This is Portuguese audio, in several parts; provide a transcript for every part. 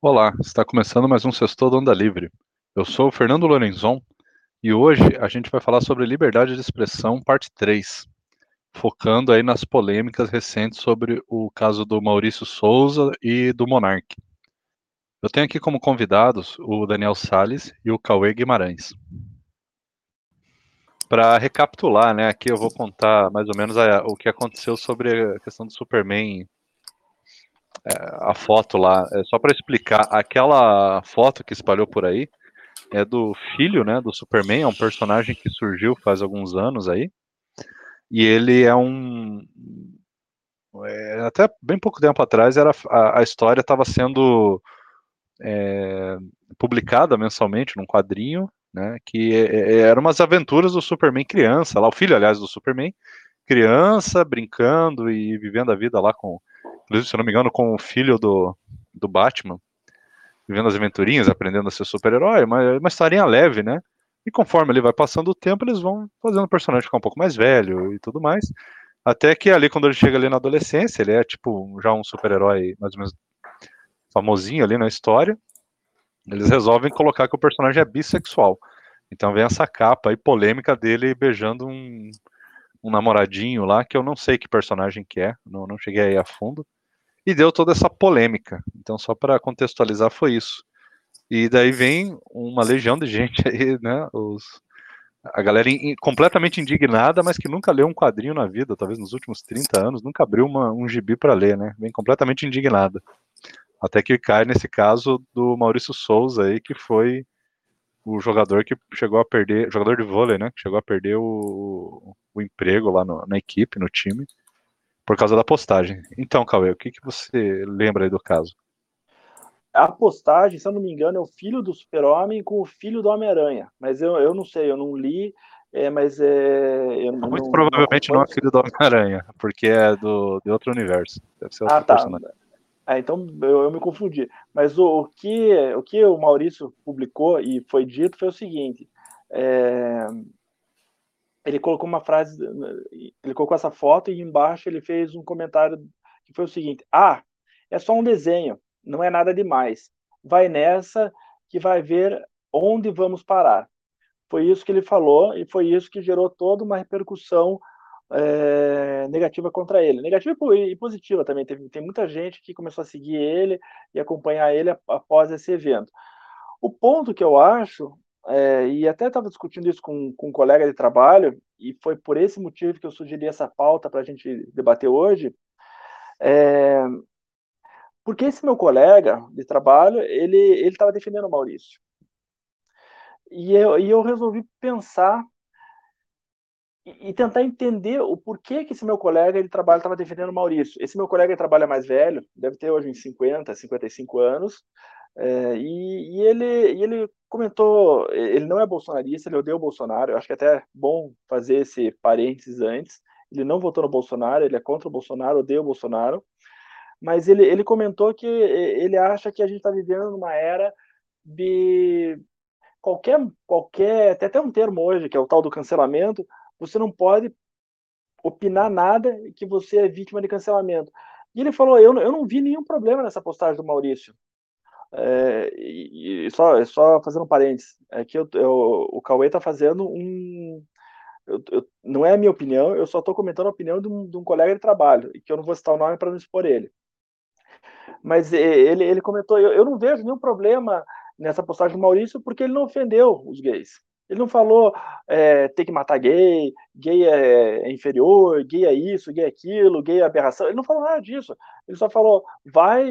Olá, está começando mais um Sextou da Onda Livre. Eu sou o Fernando Lorenzon e hoje a gente vai falar sobre liberdade de expressão, parte 3, focando aí nas polêmicas recentes sobre o caso do Maurício Souza e do Monark. Eu tenho aqui como convidados o Daniel Sales e o Cauê Guimarães. Para recapitular, né, aqui eu vou contar mais ou menos a, o que aconteceu sobre a questão do Superman a foto lá, é só para explicar, aquela foto que espalhou por aí é do filho, né, do Superman, é um personagem que surgiu faz alguns anos aí, e ele é um é, até bem pouco tempo atrás era a, a história estava sendo é, publicada mensalmente num quadrinho, né, que é, é, eram umas aventuras do Superman criança, lá o filho, aliás, do Superman, criança, brincando e vivendo a vida lá com se eu não me engano, com o filho do, do Batman, vivendo as aventurinhas, aprendendo a ser super-herói, uma, uma historinha leve, né? E conforme ele vai passando o tempo, eles vão fazendo o personagem ficar um pouco mais velho e tudo mais. Até que ali, quando ele chega ali na adolescência, ele é tipo já um super-herói mais ou menos famosinho ali na história. Eles resolvem colocar que o personagem é bissexual. Então vem essa capa aí polêmica dele beijando um, um namoradinho lá, que eu não sei que personagem que é, não, não cheguei aí a fundo e deu toda essa polêmica. Então, só para contextualizar, foi isso. E daí vem uma legião de gente aí, né? Os, a galera in, completamente indignada, mas que nunca leu um quadrinho na vida, talvez nos últimos 30 anos, nunca abriu uma, um gibi para ler, né? Vem completamente indignada. Até que cai nesse caso do Maurício Souza aí, que foi o jogador que chegou a perder, jogador de vôlei, né? Que chegou a perder o, o emprego lá no, na equipe, no time, por causa da postagem. Então, Cauê, o que, que você lembra aí do caso? A postagem, se eu não me engano, é o filho do Super-Homem com o filho do Homem-Aranha. Mas eu, eu não sei, eu não li, é, mas é. Eu Muito não, provavelmente não, é filho do Homem-Aranha, porque é do, de outro universo. Deve ser outro ah, tá. personagem. Ah, então eu, eu, me confundi. Mas o, o, que, o que o Maurício publicou e foi dito foi o seguinte: é, ele colocou uma frase, ele colocou essa foto e embaixo ele fez um comentário que foi o seguinte: Ah, é só um desenho, não é nada demais. Vai nessa que vai ver onde vamos parar. Foi isso que ele falou e foi isso que gerou toda uma repercussão é, negativa contra ele. Negativa e positiva também. Tem, tem muita gente que começou a seguir ele e acompanhar ele após esse evento. O ponto que eu acho é, e até estava discutindo isso com, com um colega de trabalho, e foi por esse motivo que eu sugeri essa pauta para a gente debater hoje, é, porque esse meu colega de trabalho, ele estava defendendo o Maurício. E eu, e eu resolvi pensar e, e tentar entender o porquê que esse meu colega de trabalho estava defendendo o Maurício. Esse meu colega de trabalho é mais velho, deve ter hoje uns 50, 55 anos, é, e, e, ele, e ele comentou, ele não é bolsonarista, ele odeia o Bolsonaro, eu acho que é até bom fazer esse parênteses antes, ele não votou no Bolsonaro, ele é contra o Bolsonaro, odeia o Bolsonaro, mas ele, ele comentou que ele acha que a gente está vivendo numa era de qualquer, qualquer, tem até um termo hoje, que é o tal do cancelamento, você não pode opinar nada que você é vítima de cancelamento. E ele falou, eu, eu não vi nenhum problema nessa postagem do Maurício. É, e, e, só, só fazendo um parênteses, é que eu, eu, o Cauê está fazendo um. Eu, eu, não é a minha opinião, eu só estou comentando a opinião de um, de um, colega de trabalho, e que eu não vou citar o nome para não expor ele. Mas ele, ele comentou: eu, eu não vejo nenhum problema nessa postagem do Maurício, porque ele não ofendeu os gays. Ele não falou é, tem que matar gay, gay é, é, inferior, gay é isso, gay é aquilo, gay é aberração. Ele não falou nada disso. Ele só falou, vai,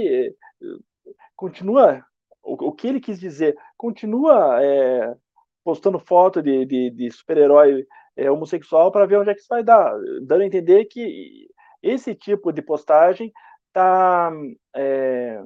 continua o, o que ele quis dizer, continua é, postando foto de, de, de super-herói é, homossexual para ver onde é que isso vai dar, dando a entender que esse tipo de postagem está é,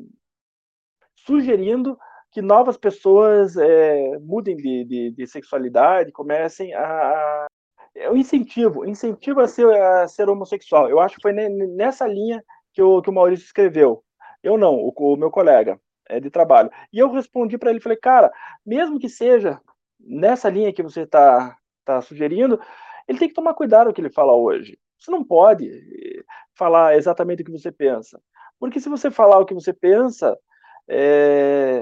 sugerindo que novas pessoas é, mudem de, de, de, sexualidade, comecem a, é um incentivo, incentivo a ser, a ser homossexual. Eu acho que foi nessa linha que o, que o Maurício escreveu. Eu não, o, o meu colega é, de trabalho. E eu respondi para ele, falei, cara, mesmo que seja nessa linha que você está tá sugerindo, ele tem que tomar cuidado com o que ele fala hoje. Você não pode eh, falar exatamente o que você pensa. Porque se você falar o que você pensa, É,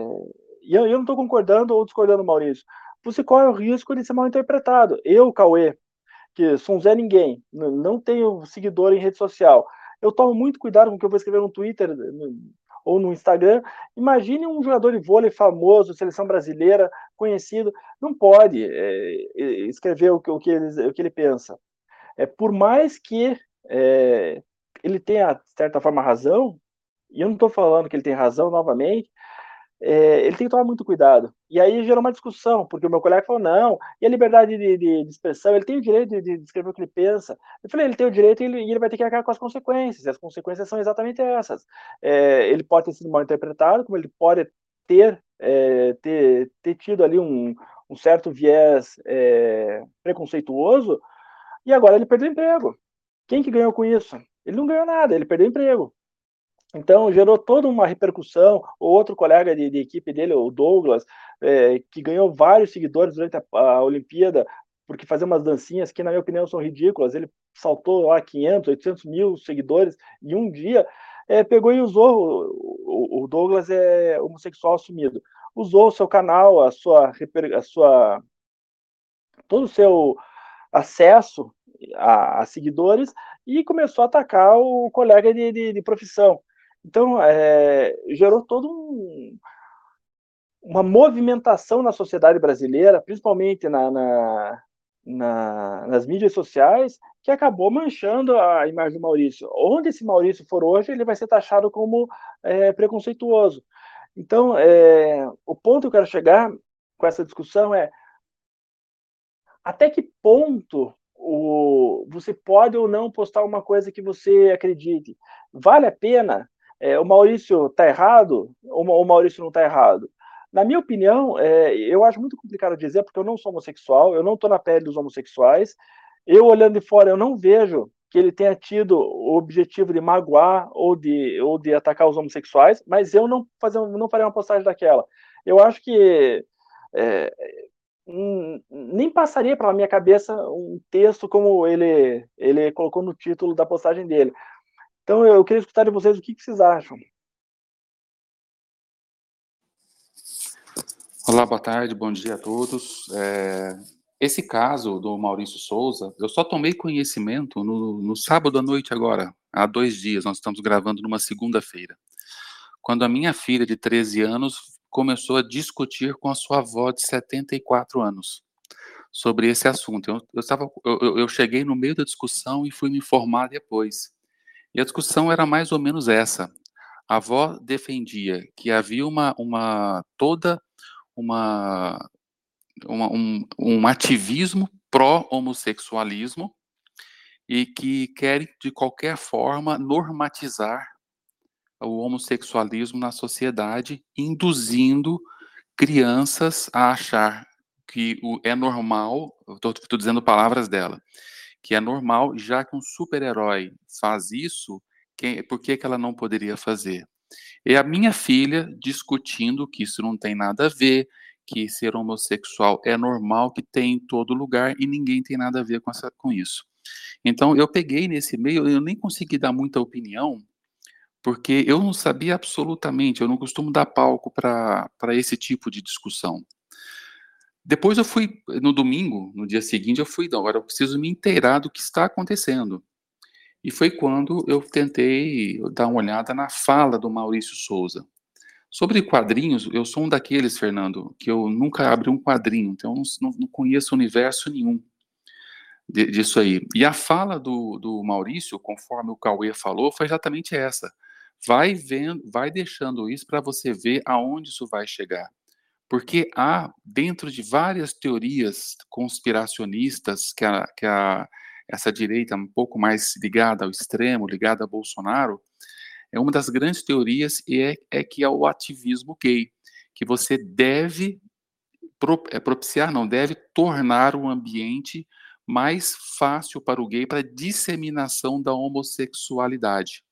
e eu, eu não estou concordando ou discordando, Maurício. Você corre o risco de ser mal interpretado. Eu, Cauê, que sou um Zé Ninguém, não tenho seguidor em rede social, eu tomo muito cuidado com o que eu vou escrever no Twitter ou no Instagram. Imagine um jogador de vôlei famoso, seleção brasileira, conhecido, não pode é, escrever o que, o, que ele, o que ele pensa. É, por mais que é, ele tenha, de certa forma, razão, e eu não estou falando que ele tem razão novamente, é, ele tem que tomar muito cuidado. E aí gerou uma discussão, porque o meu colega falou, não, e a liberdade de, de, de expressão, ele tem o direito de, de, escrever o que ele pensa. Eu falei, ele tem o direito e ele, ele vai ter que arcar com as consequências, e as consequências são exatamente essas. É, ele pode ter sido mal interpretado, como ele pode ter, é, ter, ter tido ali um, um certo viés é, preconceituoso, e agora ele perdeu o emprego. Quem que ganhou com isso? Ele não ganhou nada, ele perdeu o emprego. Então, gerou toda uma repercussão. O outro colega de, de equipe dele, o Douglas, é, que ganhou vários seguidores durante a, a, Olimpíada, porque fazia umas dancinhas que, na minha opinião, são ridículas. Ele saltou lá 500, 800 mil seguidores em um dia. É, pegou e usou. O, o, Douglas é homossexual assumido. Usou o seu canal, a sua, a sua todo o seu acesso a, a seguidores e começou a atacar o colega de, de, de profissão. Então, é, gerou todo um, uma movimentação na sociedade brasileira, principalmente na, na, na, nas mídias sociais, que acabou manchando a imagem do Maurício. Onde esse Maurício for hoje, ele vai ser taxado como é, preconceituoso. Então, é, o ponto que eu quero chegar com essa discussão é até que ponto o, você pode ou não postar uma coisa que você acredite. Vale a pena é, o Maurício está errado ou o Maurício não está errado? Na minha opinião, é, eu acho muito complicado dizer, porque eu não sou homossexual, eu não estou na pele dos homossexuais. Eu, olhando de fora, eu não vejo que ele tenha tido o objetivo de magoar ou de, ou de atacar os homossexuais, mas eu não, fazer, não farei uma postagem daquela. Eu acho que é, nem passaria pela minha cabeça um texto como ele, ele colocou no título da postagem dele. Então eu queria escutar de vocês o que, que vocês acham. Olá, boa tarde, bom dia a todos. É, esse caso do Maurício Souza, eu só tomei conhecimento no, no sábado à noite agora, há dois dias, nós estamos gravando numa segunda-feira, quando a minha filha de 13 anos começou a discutir com a sua avó de 74 anos sobre esse assunto. Eu, eu, estava, eu, eu cheguei no meio da discussão e fui me informar depois. E a discussão era mais ou menos essa. A avó defendia que havia uma, uma toda uma, uma um, um ativismo pró-homossexualismo e que querem, de qualquer forma, normatizar o homossexualismo na sociedade, induzindo crianças a achar que o, é normal, estou dizendo palavras dela, que é normal, já que um super-herói faz isso, quem, por que, que ela não poderia fazer? E a minha filha discutindo que isso não tem nada a ver, que ser homossexual é normal, que tem em todo lugar e ninguém tem nada a ver com, essa, com isso. Então eu peguei nesse meio, eu nem consegui dar muita opinião, porque eu não sabia absolutamente, eu não costumo dar palco para esse tipo de discussão. Depois eu fui, no domingo, no dia seguinte, eu fui, não, agora eu preciso me inteirar do que está acontecendo. E foi quando eu tentei dar uma olhada na fala do Maurício Souza. Sobre quadrinhos, eu sou um daqueles, Fernando, que eu nunca abri um quadrinho, então não, não conheço universo nenhum disso aí. E a fala do, do Maurício, conforme o Cauê falou, foi exatamente essa. Vai vendo, vai deixando isso para você ver aonde isso vai chegar. Porque há, dentro de várias teorias conspiracionistas que, a, que a, essa direita um pouco mais ligada ao extremo, ligada a Bolsonaro, é uma das grandes teorias é, é que é o ativismo gay, que você deve é, propiciar, não, deve tornar o ambiente mais fácil para o gay para disseminação da homossexualidade.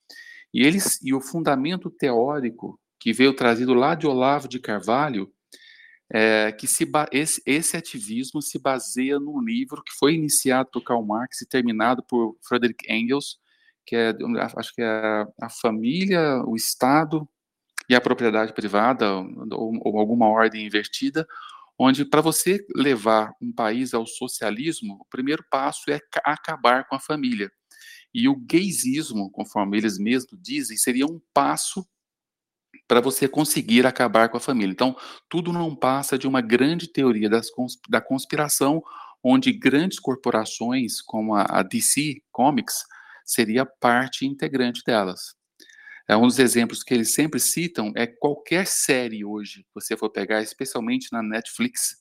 E eles e o fundamento teórico que veio trazido lá de Olavo de Carvalho é, que se, esse, esse, ativismo se baseia num livro que foi iniciado por Karl Marx e terminado por Frederick Engels, que é, acho que é a família, o Estado, e a propriedade privada ou, ou alguma ordem invertida, onde para você levar um país ao socialismo, o primeiro passo é acabar com a família. E o gaysismo, conforme eles mesmos dizem, seria um passo para você conseguir acabar com a família. Então, tudo não passa de uma grande teoria das, da conspiração, onde grandes corporações como a, a DC Comics seria parte integrante delas. É, um dos exemplos que eles sempre citam é qualquer série hoje, você for pegar, especialmente na Netflix,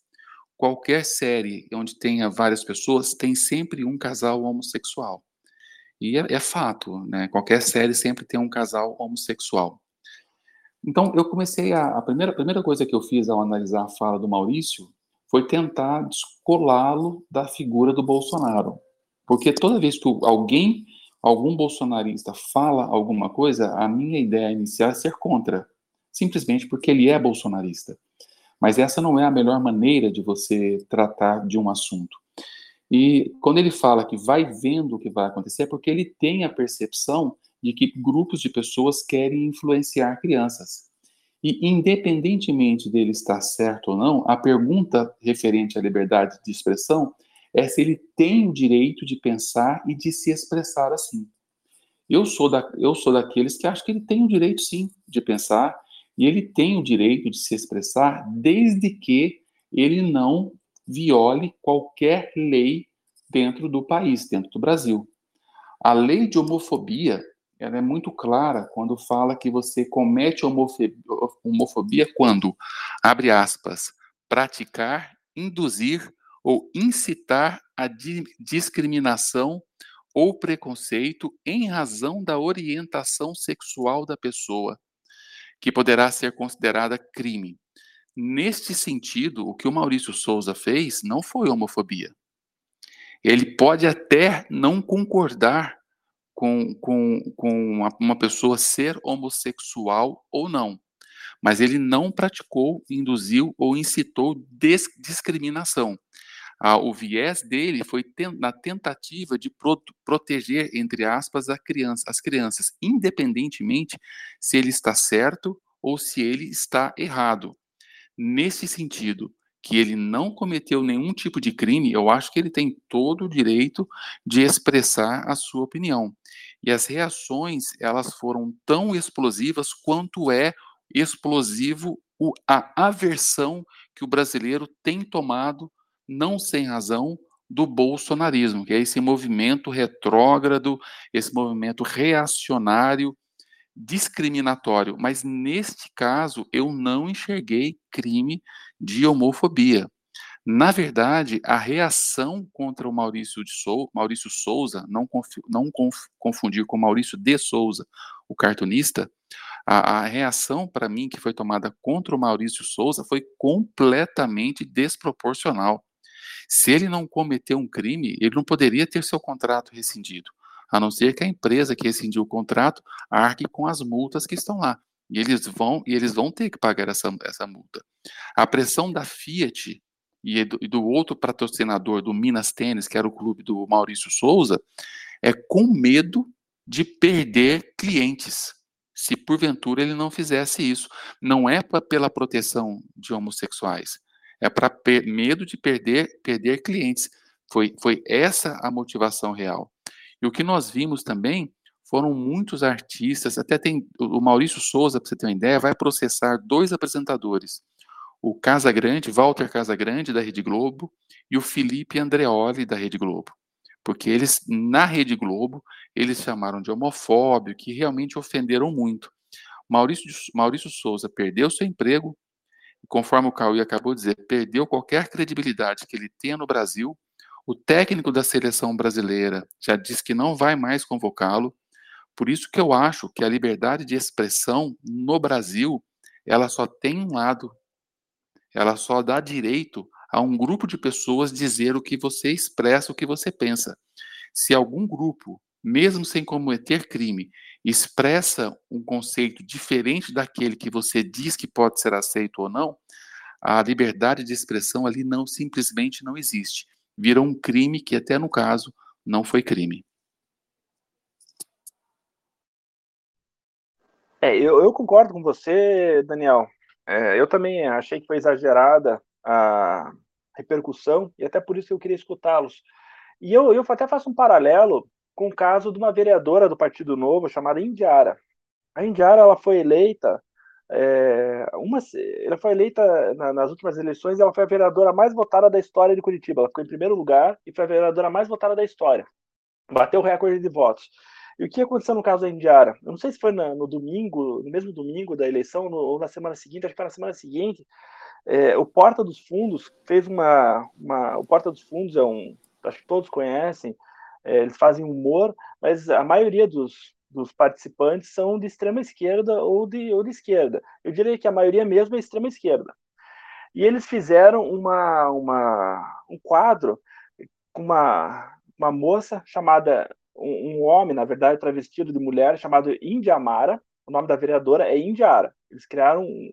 qualquer série onde tenha várias pessoas, tem sempre um casal homossexual. E é, é fato, né? Qualquer série sempre tem um casal homossexual. Então, eu comecei a. A primeira, a primeira coisa que eu fiz ao analisar a fala do Maurício foi tentar descolá-lo da figura do Bolsonaro. Porque toda vez que alguém, algum bolsonarista fala alguma coisa, a minha ideia inicial é ser contra. Simplesmente porque ele é bolsonarista. Mas essa não é a melhor maneira de você tratar de um assunto. E quando ele fala que vai vendo o que vai acontecer, é porque ele tem a percepção de que grupos de pessoas querem influenciar crianças. E, independentemente dele estar certo ou não, a pergunta referente à liberdade de expressão é se ele tem o direito de pensar e de se expressar assim. Eu sou, da, eu sou daqueles que acham que ele tem o direito, sim, de pensar, e ele tem o direito de se expressar desde que ele não viole qualquer lei dentro do país, dentro do Brasil. A lei de homofobia ela é muito clara quando fala que você comete homofobia, quando, abre aspas, praticar, induzir ou incitar a di discriminação ou preconceito em razão da orientação sexual da pessoa, que poderá ser considerada crime. Neste sentido, o que o Maurício Souza fez não foi homofobia. Ele pode até não concordar com, com, com uma, pessoa ser homossexual ou não, mas ele não praticou, induziu ou incitou discriminação. Ah, o viés dele foi ten na tentativa de pro proteger, entre aspas, a criança, as crianças, independentemente se ele está certo ou se ele está errado. Nesse sentido, que ele não cometeu nenhum tipo de crime, eu acho que ele tem todo o direito de expressar a sua opinião. E as reações, elas foram tão explosivas quanto é explosivo a aversão que o brasileiro tem tomado, não sem razão, do bolsonarismo, que é esse movimento retrógrado, esse movimento reacionário discriminatório, mas neste caso eu não enxerguei crime de homofobia. Na verdade, a reação contra o Maurício, de Sou, Maurício Souza, não, não confundir com Maurício de Souza, o cartunista, a, a reação para mim que foi tomada contra o Maurício Souza foi completamente desproporcional. Se ele não cometeu um crime, ele não poderia ter seu contrato rescindido a não ser que a empresa que rescindiu o contrato arque com as multas que estão lá. E eles vão, e eles vão ter que pagar essa, essa multa. A pressão da Fiat e do, outro patrocinador do Minas Tênis, que era o clube do Maurício Souza, é com medo de perder clientes. Se porventura ele não fizesse isso, não é pra, pela proteção de homossexuais, é para medo de perder perder clientes. Foi, foi essa a motivação real. E o que nós vimos também foram muitos artistas, até tem o Maurício Souza, para você ter uma ideia, vai processar dois apresentadores, o Casagrande, Walter Casagrande, da Rede Globo, e o Felipe Andreoli, da Rede Globo. Porque eles, na Rede Globo, eles chamaram de homofóbico, que realmente ofenderam muito. Maurício, Maurício Souza perdeu seu emprego, conforme o Cauê acabou de dizer, perdeu qualquer credibilidade que ele tenha no Brasil, o técnico da seleção brasileira já disse que não vai mais convocá-lo. Por isso que eu acho que a liberdade de expressão no Brasil, ela só tem um lado. Ela só dá direito a um grupo de pessoas dizer o que você expressa, o que você pensa. Se algum grupo, mesmo sem cometer crime, expressa um conceito diferente daquele que você diz que pode ser aceito ou não, a liberdade de expressão ali não simplesmente não existe vira um crime que até no caso não foi crime. É, eu, eu concordo com você, Daniel. É, eu também achei que foi exagerada a repercussão e até por isso eu queria escutá-los. E eu, eu até faço um paralelo com o caso de uma vereadora do Partido Novo chamada Indiara. A Indiara ela foi eleita é, uma, ela foi eleita na, nas últimas eleições, ela foi a vereadora mais votada da história de Curitiba. Ela ficou em primeiro lugar e foi a vereadora mais votada da história. Bateu o recorde de votos. E o que aconteceu no caso da Indiara? Eu não sei se foi na, no domingo, no mesmo domingo da eleição, no, ou na semana seguinte, acho que foi na semana seguinte, é, o Porta dos Fundos fez uma, uma, O Porta dos Fundos é um. Acho que todos conhecem, é, eles fazem humor, mas a maioria dos, dos participantes são de extrema esquerda ou de, ou de esquerda. Eu diria que a maioria mesmo é extrema esquerda. E eles fizeram uma, uma, um quadro com uma, uma moça chamada, um, um homem, na verdade, travestido de mulher, chamado Indiamara. O nome da vereadora é Indiara. Eles criaram um,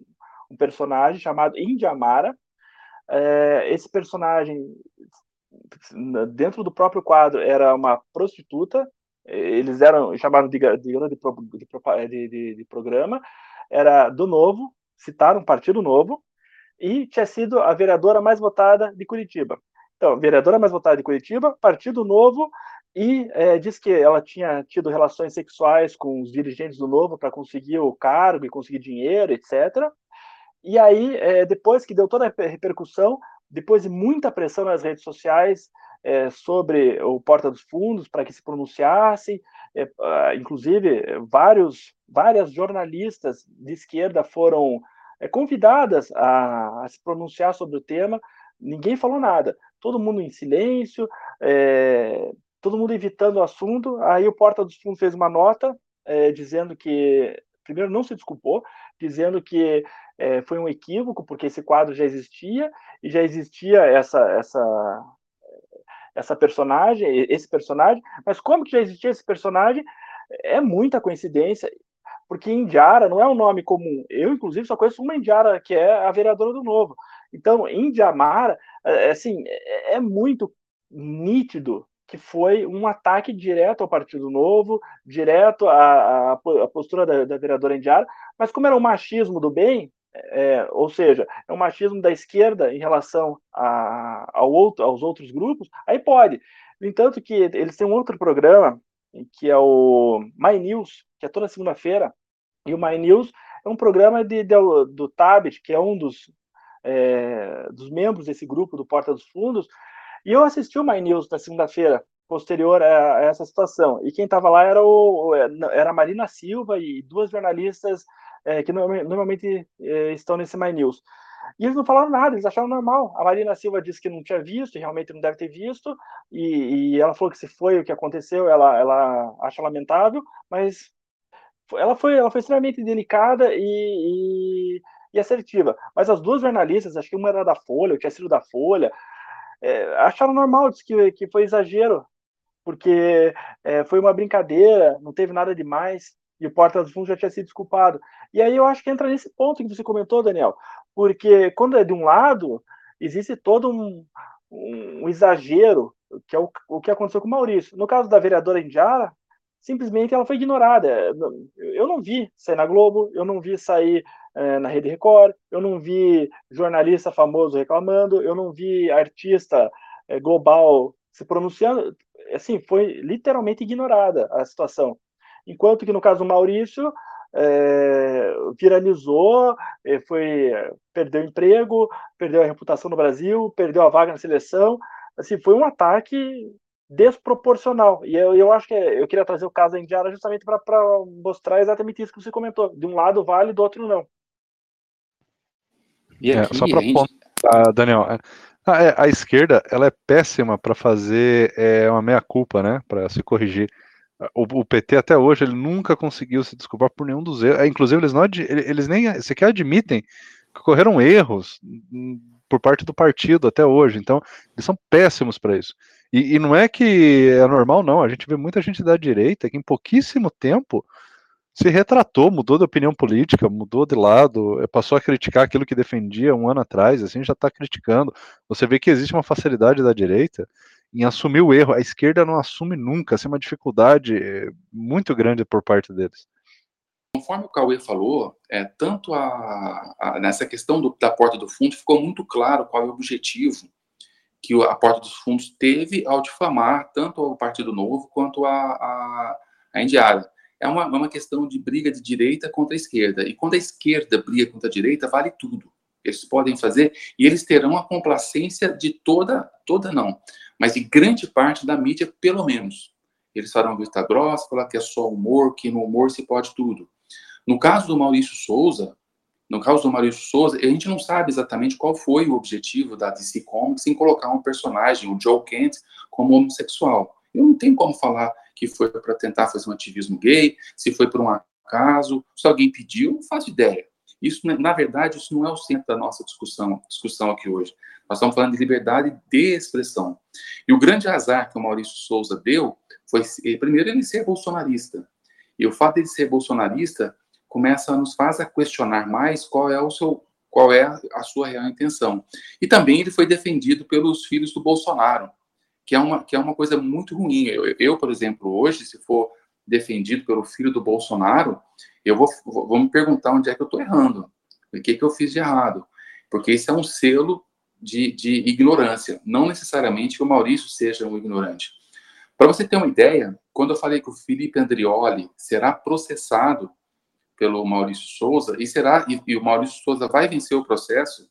um personagem chamado Indiamara. É, esse personagem, dentro do próprio quadro, era uma prostituta eles eram chamados de, de, de, de, de programa, era do Novo, citaram Partido Novo, e tinha sido a vereadora mais votada de Curitiba. Então, vereadora mais votada de Curitiba, Partido Novo, e é, diz que ela tinha tido relações sexuais com os dirigentes do Novo para conseguir o cargo e conseguir dinheiro, etc. E aí, é, depois que deu toda a repercussão, depois de muita pressão nas redes sociais, é, sobre o Porta dos Fundos para que se pronunciassem, é, uh, inclusive vários, várias jornalistas de esquerda foram é, convidadas a, a, se pronunciar sobre o tema, ninguém falou nada, todo mundo em silêncio, é, todo mundo evitando o assunto, aí o Porta dos Fundos fez uma nota é, dizendo que, primeiro não se desculpou, dizendo que é, foi um equívoco, porque esse quadro já existia, e já existia essa, essa, essa personagem, esse personagem, mas como que já existia esse personagem? É muita coincidência, porque Indiara não é um nome comum. Eu, inclusive, só conheço uma Indiara, que é a vereadora do Novo. Então, Indiamara, é, assim, é, é muito nítido que foi um ataque direto ao Partido Novo, direto à, à postura da, da vereadora Indiara, mas como era um machismo do bem, é, ou seja, é um machismo da esquerda em relação a, ao outro, aos outros grupos, aí pode. No entanto, que eles têm um outro programa, que é o My News, que é toda segunda-feira, e o My News é um programa de, de do Tabit, que é um dos, é, dos membros desse grupo do Porta dos Fundos, e eu assisti o My News na segunda-feira, posterior a, essa situação, e quem estava lá era, o, era a Marina Silva e duas jornalistas é, que normalmente é, estão nesse My News. E eles não falaram nada, eles acharam normal. A Marina Silva disse que não tinha visto, realmente não deve ter visto, e, e ela falou que se foi o que aconteceu, ela, ela acha lamentável, mas ela foi, ela foi extremamente delicada e, e, e, assertiva. Mas as duas jornalistas, acho que uma era da Folha, o tinha sido da Folha, é, acharam normal, disse que, que foi exagero, porque é, foi uma brincadeira, não teve nada demais e o Porta dos Fundos já tinha sido desculpado. E aí eu acho que entra nesse ponto que você comentou, Daniel, porque quando é de um lado, existe todo um, um, exagero, que é o, o que aconteceu com o Maurício. No caso da vereadora Indiara, simplesmente ela foi ignorada. Eu não vi sair na Globo, eu não vi sair é, na Rede Record, eu não vi jornalista famoso reclamando, eu não vi artista é, global se pronunciando. Assim, foi literalmente ignorada a situação. Enquanto que no caso do Maurício, é, viralizou, foi, perdeu emprego, perdeu a reputação no Brasil, perdeu a vaga na seleção. Assim, foi um ataque desproporcional. E eu, eu acho que eu queria trazer o caso da justamente para mostrar exatamente isso que você comentou. De um lado vale, do outro não. E aqui, é, só para pontuar, Daniel, é, a, é, a, esquerda ela é péssima para fazer é, uma meia culpa, né? Para se corrigir. O, o, PT até hoje ele nunca conseguiu se desculpar por nenhum dos erros. É, inclusive eles não eles nem sequer admitem que ocorreram erros por parte do partido até hoje. Então eles são péssimos para isso. E, e, não é que é normal não. A gente vê muita gente da direita que em pouquíssimo tempo se retratou, mudou de opinião política, mudou de lado, eh, passou a criticar aquilo que defendia um ano atrás. Assim já está criticando. Você vê que existe uma facilidade da direita em assumir o erro. A esquerda não assume nunca, assim, é uma dificuldade muito grande por parte deles. conforme o Cauê falou, é, tanto a, a nessa questão do, da porta do fundo ficou muito claro qual é o objetivo que a porta dos fundos teve ao difamar tanto o Partido Novo quanto a, a, a Indiara. É uma, é uma questão de briga de direita contra a esquerda. E quando a esquerda briga contra a direita, vale tudo. Eles podem fazer e eles terão a complacência de toda, toda não, mas de grande parte da mídia, pelo menos. Eles farão vista grossa, falar que é só humor, que no humor se pode tudo. No caso do Maurício Souza, no caso do Maurício Souza, a gente não sabe exatamente qual foi o objetivo da DC Comics em colocar um personagem, o Joe Kent, como homossexual. Eu não tenho como falar que foi para tentar fazer um ativismo gay, se foi por um acaso, se alguém pediu, não faço ideia. Isso, na verdade, isso não é o centro da nossa discussão, discussão aqui hoje. Nós estamos falando de liberdade de expressão. E o grande azar que o Maurício Souza deu foi, primeiro, ele ser bolsonarista. E o fato de ele ser bolsonarista começa a nos faz a questionar mais qual é o seu qual é a sua real intenção. E também ele foi defendido pelos filhos do Bolsonaro, que é uma que é uma coisa muito ruim. Eu, eu por exemplo, hoje, se for defendido pelo filho do Bolsonaro, eu vou, vou me perguntar onde é que eu estou errando, o que, que eu fiz de errado, porque isso é um selo de, de ignorância, não necessariamente que o Maurício seja um ignorante. Para você ter uma ideia, quando eu falei que o Felipe Andrioli será processado pelo Maurício Souza e será e, e, o Maurício Souza vai vencer o processo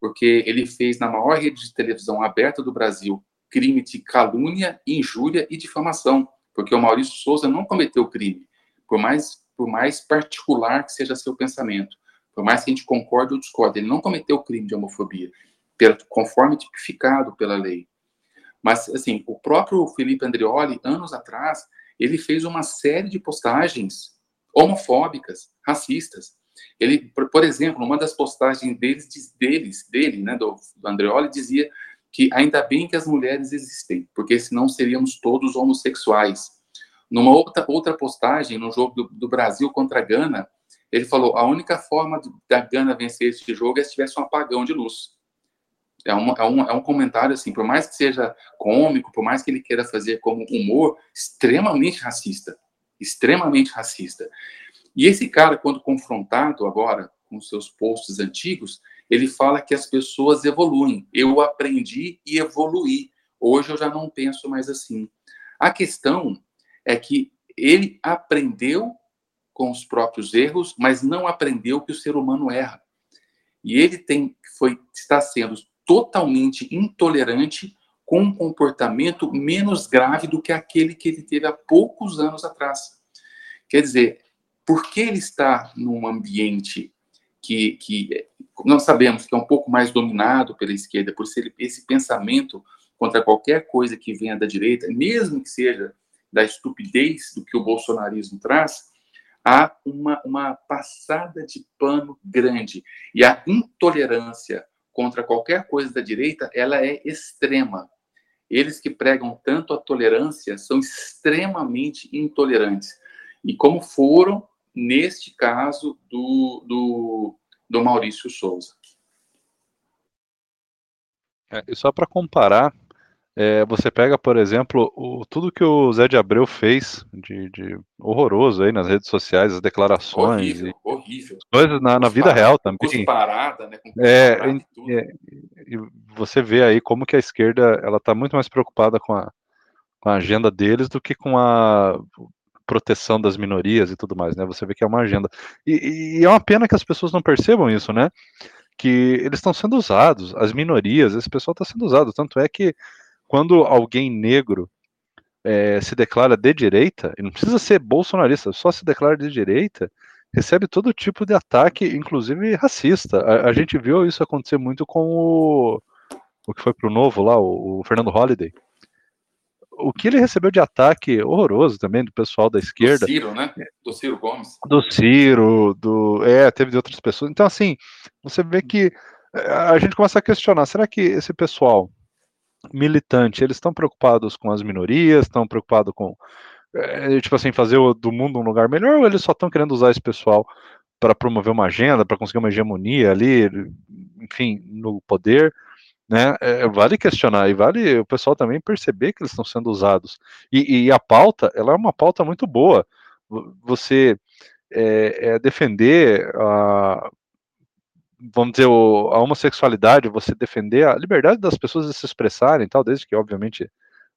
porque ele fez na maior rede de televisão aberta do Brasil crime de calúnia, injúria e difamação, porque o Maurício Souza não cometeu crime, por mais por mais particular que seja seu pensamento, por mais que a gente concorde ou discorde, ele não cometeu crime de homofobia, conforme tipificado pela lei. Mas, assim, o próprio Felipe Andrioli, anos atrás, ele fez uma série de postagens homofóbicas, racistas. Ele, por, exemplo, uma das postagens deles, deles dele, né, do, Andrioli, dizia que ainda bem que as mulheres existem, porque senão seríamos todos homossexuais. Numa outra, outra postagem, no jogo do, do Brasil contra a Gana, ele falou: a única forma da Gana vencer esse jogo é se tivesse um apagão de luz. É, é, um, é um comentário assim, por mais que seja cômico, por mais que ele queira fazer como humor, extremamente racista. Extremamente racista. E esse cara, quando confrontado agora com seus posts antigos, ele fala que as pessoas evoluem. Eu aprendi e evoluí. Hoje eu já não penso mais assim. A questão é que ele aprendeu com os próprios erros, mas não aprendeu que o ser humano erra. E ele tem foi está sendo totalmente intolerante com um comportamento menos grave do que aquele que ele teve há poucos anos atrás. Quer dizer, porque ele está num ambiente que, que nós sabemos que é um pouco mais dominado pela esquerda, por ser esse pensamento contra qualquer coisa que venha da direita, mesmo que seja da estupidez do que o bolsonarismo traz, há uma, uma passada de pano grande. E a intolerância contra qualquer coisa da direita, ela é extrema. Eles que pregam tanto a tolerância são extremamente intolerantes. E como foram neste caso do, do, do Maurício Souza. É, e só para comparar, é, você pega, por exemplo, o, tudo que o Zé de Abreu fez de, de horroroso aí nas redes sociais, as declarações. Horrível, e, horrível. Coisas na, na vida real também. Parada, né? É, e, é, e, você vê aí como que a esquerda ela está muito mais preocupada com a, com a agenda deles do que com a proteção das minorias e tudo mais, né? Você vê que é uma agenda. E, e é uma pena que as pessoas não percebam isso, né? Que eles estão sendo usados, as minorias, esse pessoal está sendo usado. Tanto é que quando alguém negro é, se declara de direita, e não precisa ser bolsonarista, só se declara de direita, recebe todo tipo de ataque, inclusive racista. A, a gente viu isso acontecer muito com o, o que foi pro novo lá, o, o Fernando Holliday. O que ele recebeu de ataque horroroso também do pessoal da esquerda. Do Ciro, né? Do Ciro Gomes. Do Ciro, do. É, teve de outras pessoas. Então, assim, você vê que é, a gente começa a questionar: será que esse pessoal militante, eles estão preocupados com as minorias, estão preocupados com, é, tipo assim, fazer o, do mundo um lugar melhor, ou eles só estão querendo usar esse pessoal para promover uma agenda, para conseguir uma hegemonia ali, enfim, no poder, né? É, vale questionar e vale o pessoal também perceber que eles estão sendo usados. E, e, a pauta, ela é uma pauta muito boa. Você é, é defender a, vamos dizer, a homossexualidade, você defender a liberdade das pessoas de se expressarem tal, desde que, obviamente,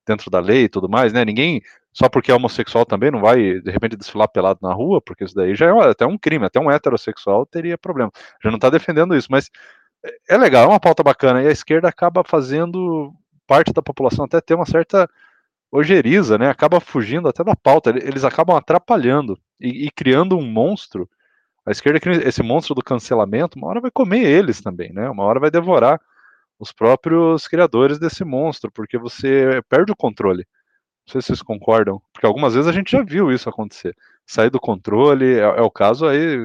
dentro da lei e tudo mais, né? Ninguém, só porque é homossexual também, não vai, de repente, desfilar pelado na rua, porque isso daí já é até um crime, até um heterossexual teria problema. Já não está defendendo isso, mas é legal, é uma pauta bacana, e a esquerda acaba fazendo parte da população até ter uma certa ojeriza, né? Acaba fugindo até da pauta, eles acabam atrapalhando e, e criando um monstro a esquerda, esse monstro do cancelamento, uma hora vai comer eles também, né? Uma hora vai devorar os próprios criadores desse monstro, porque você perde o controle. Não sei se vocês concordam, porque algumas vezes a gente já viu isso acontecer. Sair do controle, é, é o caso aí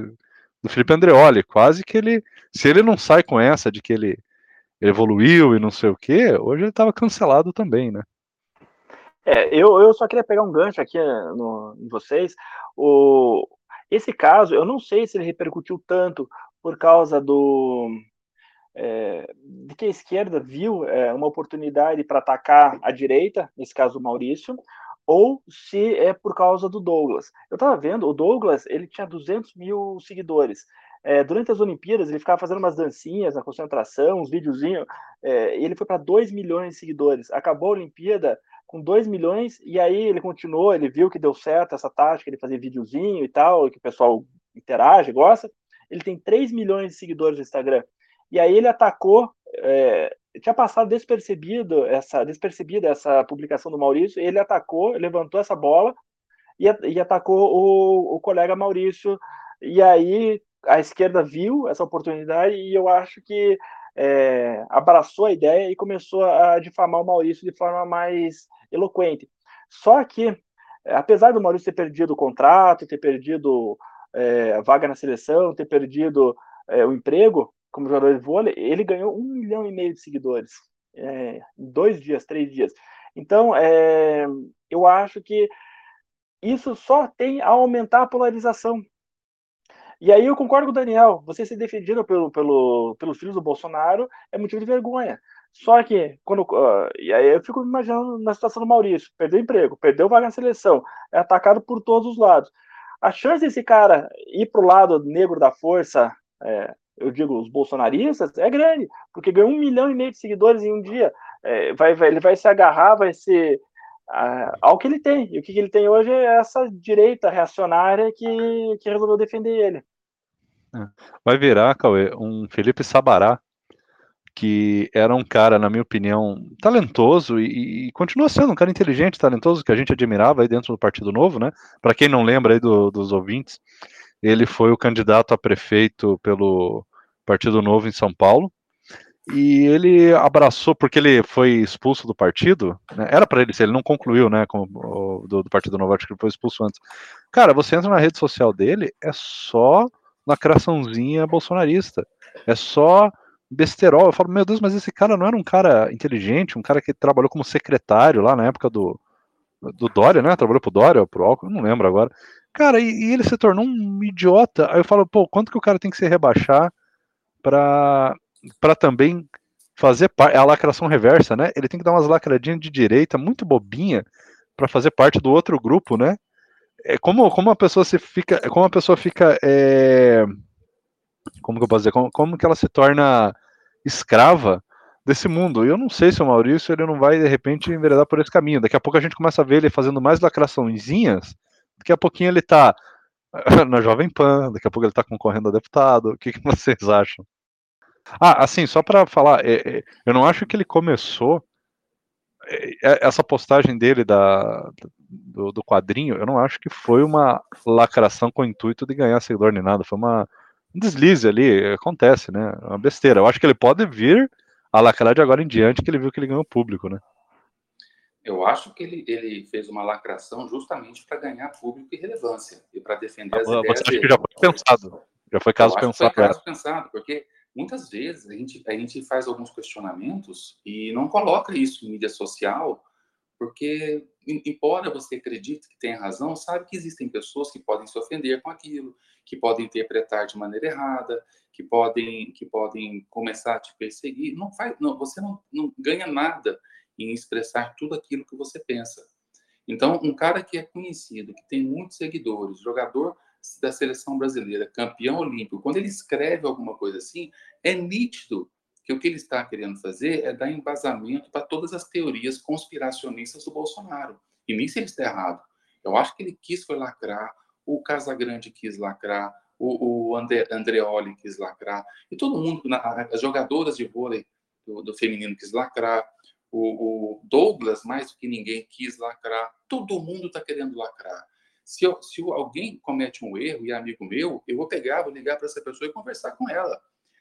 do Felipe Andreoli, quase que ele, se ele não sai com essa de que ele evoluiu e não sei o que, hoje ele estava cancelado também, né? É, eu, eu só queria pegar um gancho aqui no, em vocês. O, esse caso, eu não sei se ele repercutiu tanto por causa do é, de que a esquerda viu é, uma oportunidade para atacar a direita, nesse caso o Maurício, ou se é por causa do Douglas. Eu estava vendo, o Douglas ele tinha 200 mil seguidores. É, durante as Olimpíadas, ele ficava fazendo umas dancinhas na concentração, uns videozinhos, é, e ele foi para 2 milhões de seguidores. Acabou a Olimpíada, com 2 milhões, e aí ele continuou, ele viu que deu certo essa tática de fazer videozinho e tal, que o pessoal interage, gosta. Ele tem 3 milhões de seguidores no Instagram. E aí ele atacou, é, tinha passado despercebido essa, despercebida essa publicação do Maurício, ele atacou, levantou essa bola e, e atacou o, o colega Maurício. E aí a esquerda viu essa oportunidade e eu acho que é, abraçou a ideia e começou a difamar o Maurício de forma mais eloquente. Só que, apesar do Maurício ter perdido o contrato, ter perdido é, a vaga na seleção, ter perdido é, o emprego como jogador de vôlei, ele ganhou um milhão e meio de seguidores é, em dois dias, três dias. Então, é, eu acho que isso só tem a aumentar a polarização. E aí eu concordo com o Daniel, você ser defendido pelo, pelo, pelos filhos do Bolsonaro é motivo de vergonha. Só que, quando. Uh, e aí eu fico imaginando na situação do Maurício: perdeu emprego, perdeu vaga na seleção, é atacado por todos os lados. A chance desse cara ir para o lado negro da força, é, eu digo os bolsonaristas, é grande, porque ganhou um milhão e meio de seguidores em um dia. É, vai, vai, ele vai se agarrar, vai ser uh, ao que ele tem. E o que ele tem hoje é essa direita reacionária que, que resolveu defender ele. É. Vai virar, Cauê, um Felipe Sabará que era um cara, na minha opinião, talentoso e, e, continua sendo um cara inteligente, talentoso, que a gente admirava aí dentro do Partido Novo, né? Para quem não lembra aí do, dos ouvintes, ele foi o candidato a prefeito pelo Partido Novo em São Paulo. E ele abraçou, porque ele foi expulso do partido, né? era para ele ser, ele não concluiu, né, com, o, do, do Partido Novo, acho que ele foi expulso antes. Cara, você entra na rede social dele, é só lacraçãozinha bolsonarista, é só besterol. Eu falo, meu Deus, mas esse cara não era um cara inteligente, um cara que trabalhou como secretário lá na época do, do Dória, né? Trabalhou pro Dória, pro Alckmin, não lembro agora. Cara, e, e, ele se tornou um idiota. Aí eu falo, pô, quanto que o cara tem que se rebaixar pra, pra também fazer parte. É a lacração reversa, né? Ele tem que dar umas lacradinhas de direita muito bobinha para fazer parte do outro grupo, né? É como, como a pessoa se fica. Como a pessoa fica. É, como que eu posso dizer, como, como que ela se torna escrava desse mundo. E eu não sei se o Maurício ele não vai de repente enveredar por esse caminho. Daqui a pouco a gente começa a ver ele fazendo mais lacraçõezinhas. Daqui a pouquinho ele tá na Jovem Pan, daqui a pouco ele tá concorrendo a deputado. O que, que vocês acham? Ah, assim, só para falar, é, é, eu não acho que ele começou é, essa postagem dele da, do, do, quadrinho, eu não acho que foi uma lacração com o intuito de ganhar seguidor nem nada. Foi uma, um deslize ali, acontece, né? Uma besteira. Eu acho que ele pode vir a lacrar de agora em diante, que ele viu que ele ganhou público, né? Eu acho que ele, ele fez uma lacração justamente para ganhar público e relevância e para defender as ah, ideias Você acha que já foi pensado? Já foi caso pensado? Foi caso pensado, porque muitas vezes a gente, a gente faz alguns questionamentos e não coloca isso em mídia social porque, embora você acredite que tenha razão, sabe que existem pessoas que podem se ofender com aquilo, que podem interpretar de maneira errada, que podem, que podem começar a te perseguir. Não faz, não, você não, não ganha nada em expressar tudo aquilo que você pensa. Então, um cara que é conhecido, que tem muitos seguidores, jogador da seleção brasileira, campeão olímpico, quando ele escreve alguma coisa assim, é nítido que o que ele está querendo fazer é dar embasamento para todas as teorias conspiracionistas do Bolsonaro. E nisso ele está errado. Eu acho que ele quis foi lacrar, o Casagrande quis lacrar, o, o André, Andreoli quis lacrar, e todo mundo, as jogadoras de vôlei do, do feminino quis lacrar, o, o, Douglas, mais do que ninguém, quis lacrar, todo mundo está querendo lacrar. Se, eu, se alguém comete um erro e é amigo meu, eu vou pegar, vou ligar para essa pessoa e conversar com ela.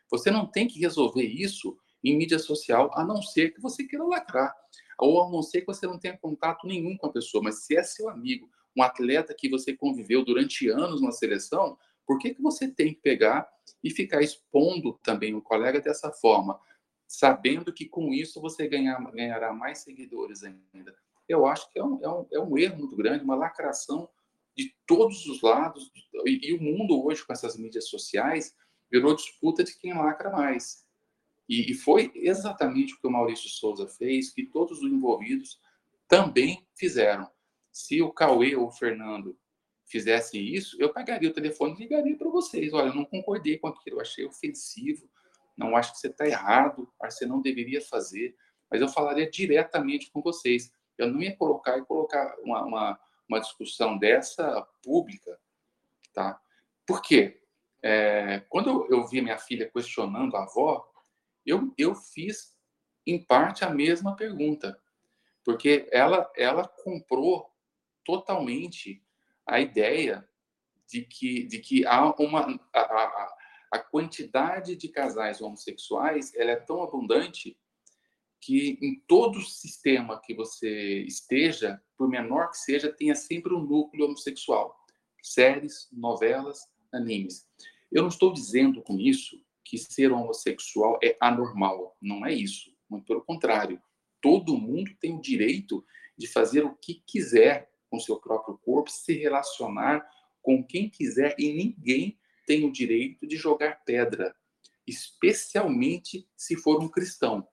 Você não tem que resolver isso em mídia social, a não ser que você queira lacrar, ou a não ser que você não tenha contato nenhum com a pessoa. Mas se é seu amigo, um atleta que você conviveu durante anos na seleção, por que, que você tem que pegar e ficar expondo também o colega dessa forma, sabendo que com isso você ganhar, ganhará mais seguidores ainda? Eu acho que é um, é, um, é um erro muito grande, uma lacração de todos os lados. E, e o mundo hoje, com essas mídias sociais, virou disputa de quem lacra mais. E, e, foi exatamente o que o Maurício Souza fez, que todos os envolvidos também fizeram. Se o Cauê ou o Fernando fizessem isso, eu pegaria o telefone e ligaria para vocês. Olha, eu não concordei com aquilo, eu achei ofensivo, não acho que você está errado, acho que você não deveria fazer, mas eu falaria diretamente com vocês. Eu não ia colocar e colocar uma, uma, uma discussão dessa pública, tá? Por quê? É, quando eu, vi minha filha questionando a avó, eu, eu fiz, em parte, a mesma pergunta. Porque ela, ela comprou totalmente a ideia de que, de que há uma. A, a, a quantidade de casais homossexuais ela é tão abundante que em todo sistema que você esteja, por menor que seja, tenha sempre um núcleo homossexual. Séries, novelas, animes. Eu não estou dizendo com isso que ser homossexual é anormal. Não é isso. Muito pelo contrário. Todo mundo tem o direito de fazer o que quiser com seu próprio corpo, se relacionar com quem quiser e ninguém tem o direito de jogar pedra, especialmente se for um cristão.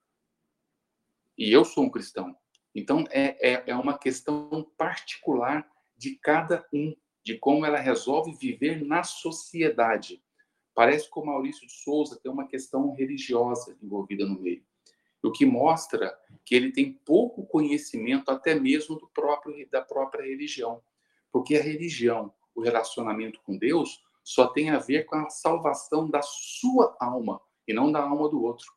E eu sou um cristão. Então, é, é, é uma questão particular de cada um, de como ela resolve viver na sociedade. Parece que o Maurício de Souza tem uma questão religiosa envolvida no meio, o que mostra que ele tem pouco conhecimento até mesmo do próprio da própria religião, porque a religião, o relacionamento com Deus, só tem a ver com a salvação da sua alma e não da alma do outro.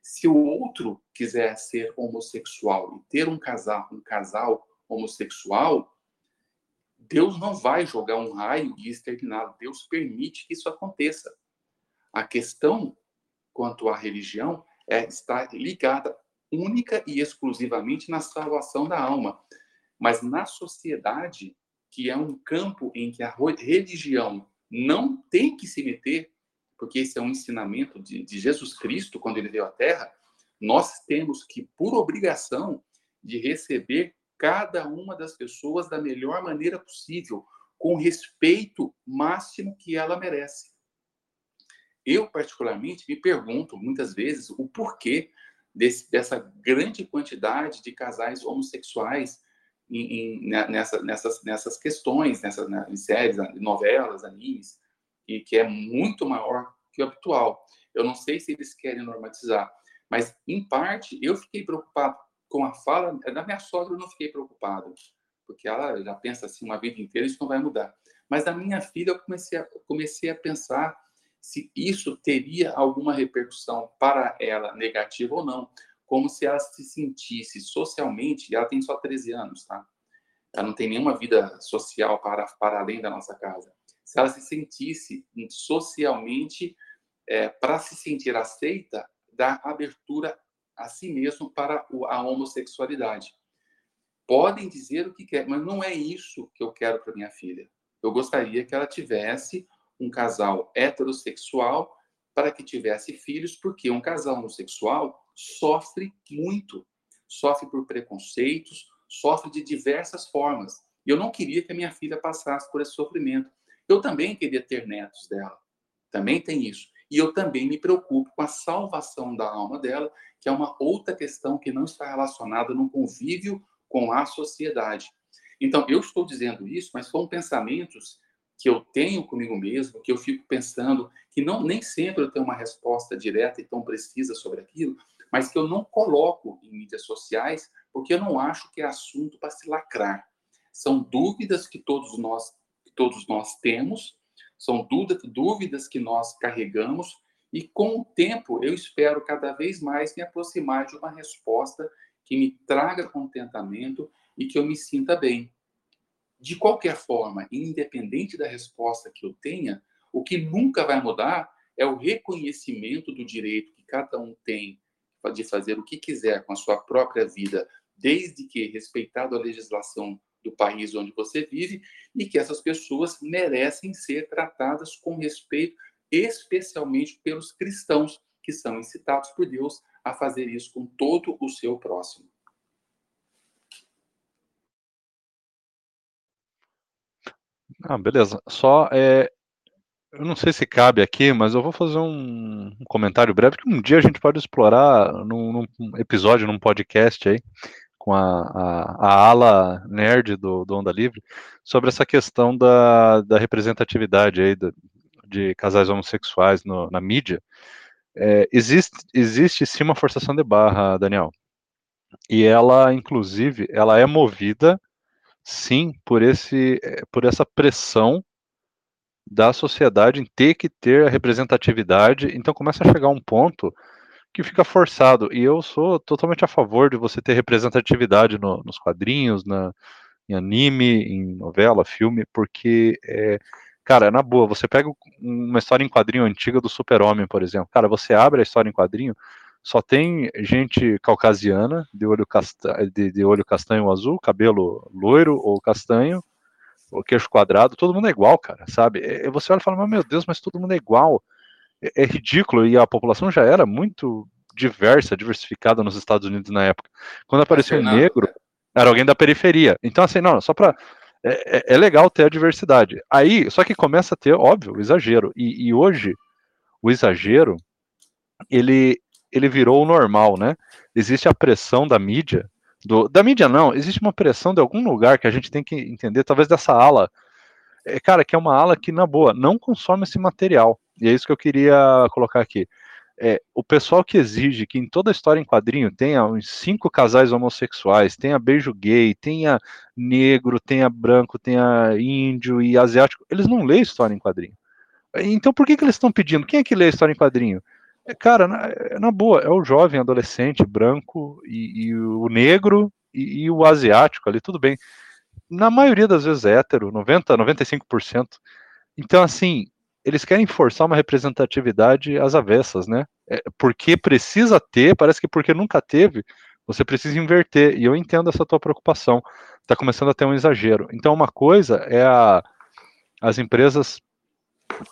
Se o outro quiser ser homossexual e ter um casal, um casal homossexual, Deus não vai jogar um raio e exterminá-lo. Deus permite que isso aconteça. A questão quanto à religião é estar ligada única e exclusivamente na salvação da alma. Mas na sociedade, que é um campo em que a religião não tem que se meter, porque esse é um ensinamento de, de Jesus Cristo quando ele veio à Terra, nós temos que, por obrigação, de receber cada uma das pessoas da melhor maneira possível, com respeito máximo que ela merece. Eu, particularmente, me pergunto muitas vezes o porquê desse, dessa grande quantidade de casais homossexuais em, em, nessa, nessas, nessas questões, nessas, né, em séries, novelas, animes, e que é muito maior que o habitual. Eu não sei se eles querem normatizar, mas, em parte, eu fiquei preocupado com a fala da minha sogra eu não fiquei preocupado, porque ela já pensa assim uma vida inteira, isso não vai mudar. Mas da minha filha eu comecei a, comecei a pensar se isso teria alguma repercussão para ela, negativa ou não, como se ela se sentisse socialmente, e ela tem só 13 anos, tá? Ela não tem nenhuma vida social para, para além da nossa casa. Se ela se sentisse socialmente, é, para se sentir aceita, dar abertura a si mesmo para a homossexualidade. Podem dizer o que quer, mas não é isso que eu quero para minha filha. Eu gostaria que ela tivesse um casal heterossexual para que tivesse filhos, porque um casal homossexual sofre muito, sofre por preconceitos, sofre de diversas formas. E eu não queria que a minha filha passasse por esse sofrimento. Eu também queria ter netos dela. Também tem isso. E eu também me preocupo com a salvação da alma dela, que é uma outra questão que não está relacionada no convívio com a sociedade. Então, eu estou dizendo isso, mas são pensamentos que eu tenho comigo mesmo, que eu fico pensando, que não nem sempre eu tenho uma resposta direta e tão precisa sobre aquilo, mas que eu não coloco em mídias sociais, porque eu não acho que é assunto para se lacrar. São dúvidas que todos nós, que todos nós temos, são dúvidas que nós carregamos, e com o tempo eu espero cada vez mais me aproximar de uma resposta que me traga contentamento e que eu me sinta bem. De qualquer forma, independente da resposta que eu tenha, o que nunca vai mudar é o reconhecimento do direito que cada um tem de fazer o que quiser com a sua própria vida, desde que respeitado a legislação do país onde você vive, e que essas pessoas merecem ser tratadas com respeito, especialmente pelos cristãos, que são incitados por Deus a fazer isso com todo o seu próximo. Ah, beleza. Só é, eu não sei se cabe aqui, mas eu vou fazer um, um comentário breve que um dia a gente pode explorar num, num episódio, num podcast aí, com a, a, a, ala nerd do, do Onda Livre, sobre essa questão da, da representatividade aí de, casais homossexuais no, na mídia. É, existe, existe sim uma forçação de barra, Daniel. E ela, inclusive, ela é movida, sim, por, esse, por essa pressão da sociedade em ter que ter a representatividade. Então começa a chegar um ponto que fica forçado. E eu sou totalmente a favor de você ter representatividade no, nos quadrinhos, na, em anime, em novela, filme, porque, é, cara, na boa, você pega uma história em quadrinho antiga do Super-Homem, por exemplo. Cara, você abre a história em quadrinho, só tem gente caucasiana, de olho, casta de, de olho castanho azul, cabelo loiro ou castanho, o queixo quadrado, todo mundo é igual, cara, sabe? E você olha e fala, meu Deus, mas todo mundo é igual. É, é ridículo, e a população já era muito diversa, diversificada nos Estados Unidos na época. Quando apareceu um negro, era alguém da periferia. Então, assim, não, só pra. É, é, é, legal ter a diversidade. Aí, só que começa a ter, óbvio, o exagero. E, e hoje, o exagero, ele, ele virou o normal, né? Existe a pressão da mídia do, da mídia não, existe uma pressão de algum lugar que a gente tem que entender, talvez dessa ala, é, cara, que é uma ala que, na boa, não consome esse material. E é isso que eu queria colocar aqui. É, o pessoal que exige que em toda história em quadrinho tenha uns cinco casais homossexuais, tenha beijo gay, tenha negro, tenha branco, tenha índio e asiático, eles não lêem história em quadrinho. Então por que, que eles estão pedindo? Quem é que lê história em quadrinho? É, cara, na, na, boa, é o jovem adolescente branco e, e o negro e, e, o asiático ali, tudo bem. Na maioria das vezes é hétero, 90, 95%. Então, assim, eles querem forçar uma representatividade às avessas, né? É, porque precisa ter, parece que porque nunca teve, você precisa inverter. E eu entendo essa tua preocupação. Está começando a ter um exagero. Então, uma coisa é a, as empresas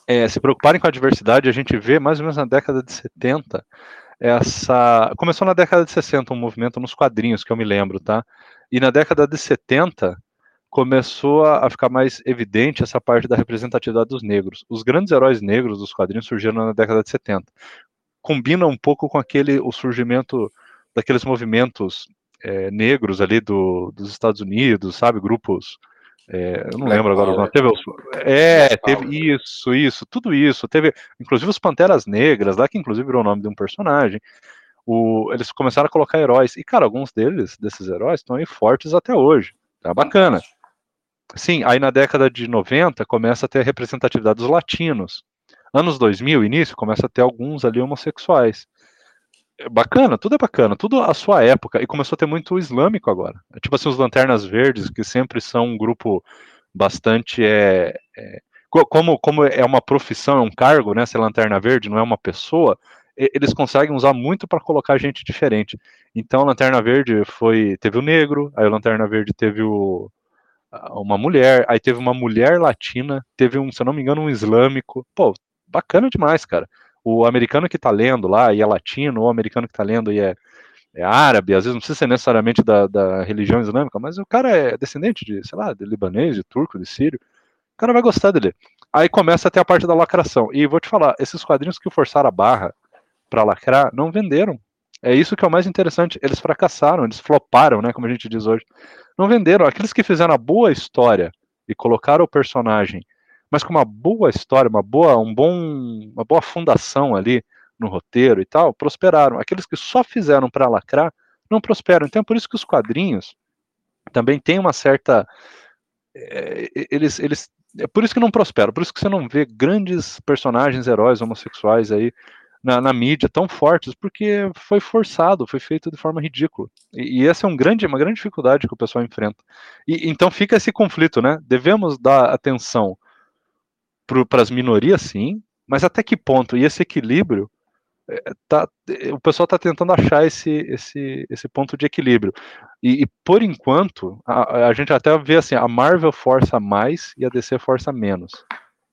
é, se preocuparem com a diversidade, a gente vê mais ou menos na década de 70 essa. Começou na década de 60 um movimento nos quadrinhos, que eu me lembro, tá? E na década de 70 começou a ficar mais evidente essa parte da representatividade dos negros. Os grandes heróis negros dos quadrinhos surgiram na década de 70. Combina um pouco com aquele o surgimento daqueles movimentos é, negros ali do, dos Estados Unidos, sabe, grupos é, eu não lembro agora. Não. Teve os, é, teve isso, isso, tudo isso. Teve, inclusive, os Panteras Negras, lá que inclusive virou o nome de um personagem. O, eles começaram a colocar heróis. E, cara, alguns deles, desses heróis, estão aí fortes até hoje. Tá bacana. Sim, aí na década de 90 começa a ter a representatividade dos latinos. Anos 2000, início, começa a ter alguns ali homossexuais. É bacana, tudo é bacana, tudo a sua época, e começou a ter muito islâmico agora. É tipo assim, os Lanternas Verdes, que sempre são um grupo bastante. É, é, como, como é uma profissão, é um cargo, né? Ser Lanterna Verde, não é uma pessoa, eles conseguem usar muito para colocar gente diferente. Então, Lanterna Verde foi. Teve o negro, aí Lanterna Verde teve o, uma mulher, aí teve uma mulher latina, teve um, se eu não me engano, um islâmico. Pô, bacana demais, cara o americano que está lendo lá e é latino, ou o americano que está lendo e é, é, árabe, às vezes não precisa ser necessariamente da, da, religião islâmica, mas o cara é descendente de, sei lá, de libanês, de turco, de sírio, o cara vai gostar dele. Aí começa até a parte da lacração. E vou te falar, esses quadrinhos que forçaram a barra para lacrar não venderam. É isso que é o mais interessante. Eles fracassaram, eles floparam, né, como a gente diz hoje. Não venderam. Aqueles que fizeram a boa história e colocaram o personagem mas com uma boa história, uma boa, um bom, uma boa fundação ali no roteiro e tal, prosperaram. Aqueles que só fizeram para lacrar não prosperam. Então é por isso que os quadrinhos também têm uma certa é, eles, eles é por isso que não prosperam, por isso que você não vê grandes personagens heróis homossexuais aí na, na, mídia tão fortes, porque foi forçado, foi feito de forma ridícula. E, e essa é um grande, uma grande dificuldade que o pessoal enfrenta. E então fica esse conflito, né? Devemos dar atenção para as minorias, sim, mas até que ponto? E esse equilíbrio é, tá, o pessoal está tentando achar esse, esse, esse ponto de equilíbrio. E, e por enquanto, a, a, gente até vê assim, a Marvel força mais e a DC força menos.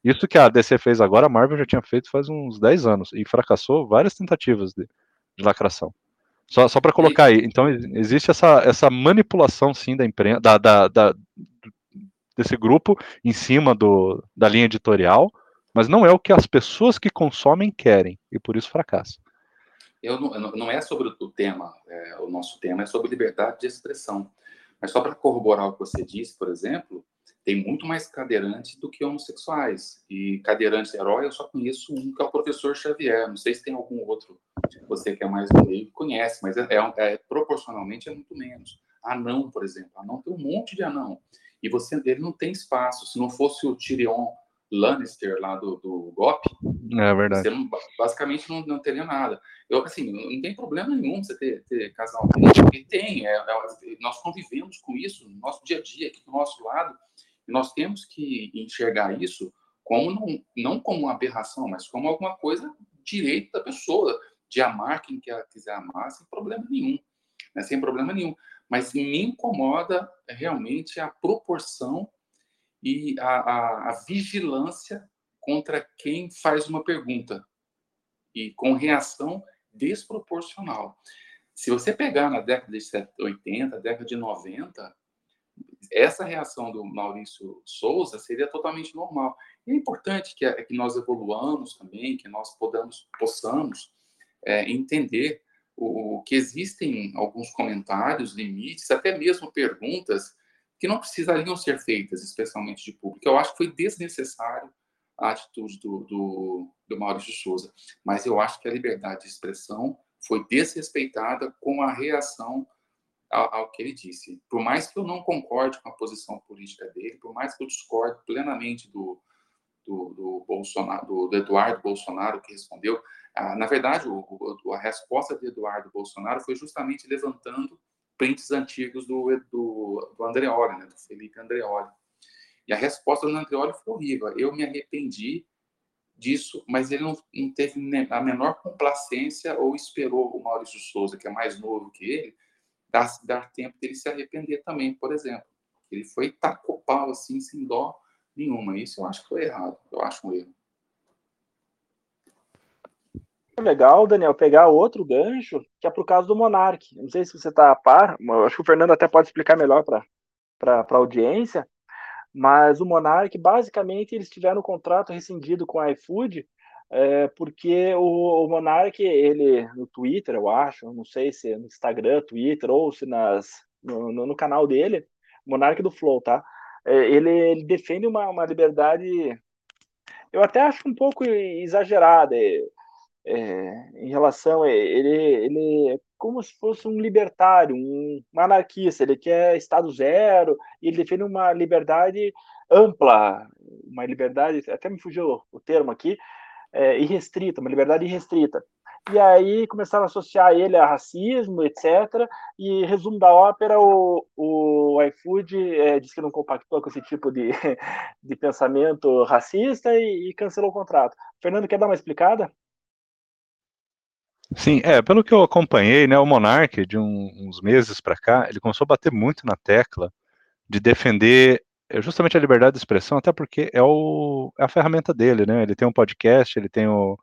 Isso que a DC fez agora, a Marvel já tinha feito faz uns 10 anos e fracassou várias tentativas de, de lacração. Só, só para colocar aí, então existe essa, essa manipulação sim da imprensa, da, da, da, desse grupo em cima do, da linha editorial, mas não é o que as pessoas que consomem querem, e por isso fracassam. Eu não, não é sobre o tema, é, o nosso tema é sobre liberdade de expressão. Mas só para corroborar o que você disse, por exemplo, tem muito mais cadeirantes do que homossexuais. E cadeirantes herói eu só conheço um, que é o professor Xavier. Não sei se tem algum outro, você que é mais do meio, conhece, mas é, é, é, proporcionalmente é muito menos. Anão, por exemplo. Anão tem um monte de anão. E você, ele não tem espaço. Se não fosse o Tyrion Lannister lá do, do GOP, é verdade. Você não, basicamente não, não teria nada. Eu, assim, não tem problema nenhum você ter, ter casal porque tem, é, é, nós convivemos com isso no nosso dia a dia, aqui do nosso lado, e nós temos que enxergar isso como não, não como uma aberração, mas como alguma coisa direito da pessoa, de amar quem quer, quiser amar, sem problema nenhum, né, sem problema nenhum. Mas me incomoda realmente a proporção e a, a, a vigilância contra quem faz uma pergunta e com reação desproporcional. Se você pegar na década de 80, década de 90, essa reação do Maurício Souza seria totalmente normal. E é importante que, que nós evoluamos também, que nós podamos, possamos é, entender o, que existem alguns comentários, limites, até mesmo perguntas que não precisariam ser feitas, especialmente de público. Eu acho que foi desnecessário a atitude do, do, do Maurício Souza, mas eu acho que a liberdade de expressão foi desrespeitada com a reação ao, ao, que ele disse. Por mais que eu não concorde com a posição política dele, por mais que eu discorde plenamente do, do, do Bolsonaro, do, do, Eduardo Bolsonaro que respondeu, ah, na verdade, a resposta de Eduardo Bolsonaro foi justamente levantando prints antigos do, do, do Andreoli, né, do Felipe Andreoli. E a resposta do Andreoli foi horrível. Eu me arrependi disso, mas ele não, não teve a menor complacência ou esperou o Maurício Souza, que é mais novo que ele, dar, dar tempo dele se arrepender também, por exemplo. Ele foi tacou pau assim, sem dó nenhuma. Isso eu acho que foi errado. Eu acho um erro legal, Daniel, pegar outro gancho, que é para o caso do Monark. Não sei se você está a par, acho que o Fernando até pode explicar melhor para a audiência, mas o Monark, basicamente, eles tiveram um contrato rescindido com a iFood, é, porque o, o Monark, ele, no Twitter, eu acho, não sei se no Instagram, Twitter, ou se nas, no, no, no canal dele, Monark do Flow, tá? É, ele, ele defende uma, uma liberdade eu até acho um pouco exagerada. É, é, em relação a ele, ele é como se fosse um libertário, um anarquista, ele quer Estado zero, e ele defende uma liberdade ampla, uma liberdade, até me fugiu o termo aqui, é, irrestrita, uma liberdade irrestrita. E aí começaram a associar ele a racismo, etc. E resumo da ópera, o, o iFood é, disse que não compactou com esse tipo de, de pensamento racista e, e cancelou o contrato. Fernando, quer dar uma explicada? Sim, é, pelo que eu acompanhei, né, o Monark, de um, uns meses para cá, ele começou a bater muito na tecla de defender é, justamente a liberdade de expressão, até porque é, o, é a ferramenta dele, né? Ele tem um podcast, ele tem o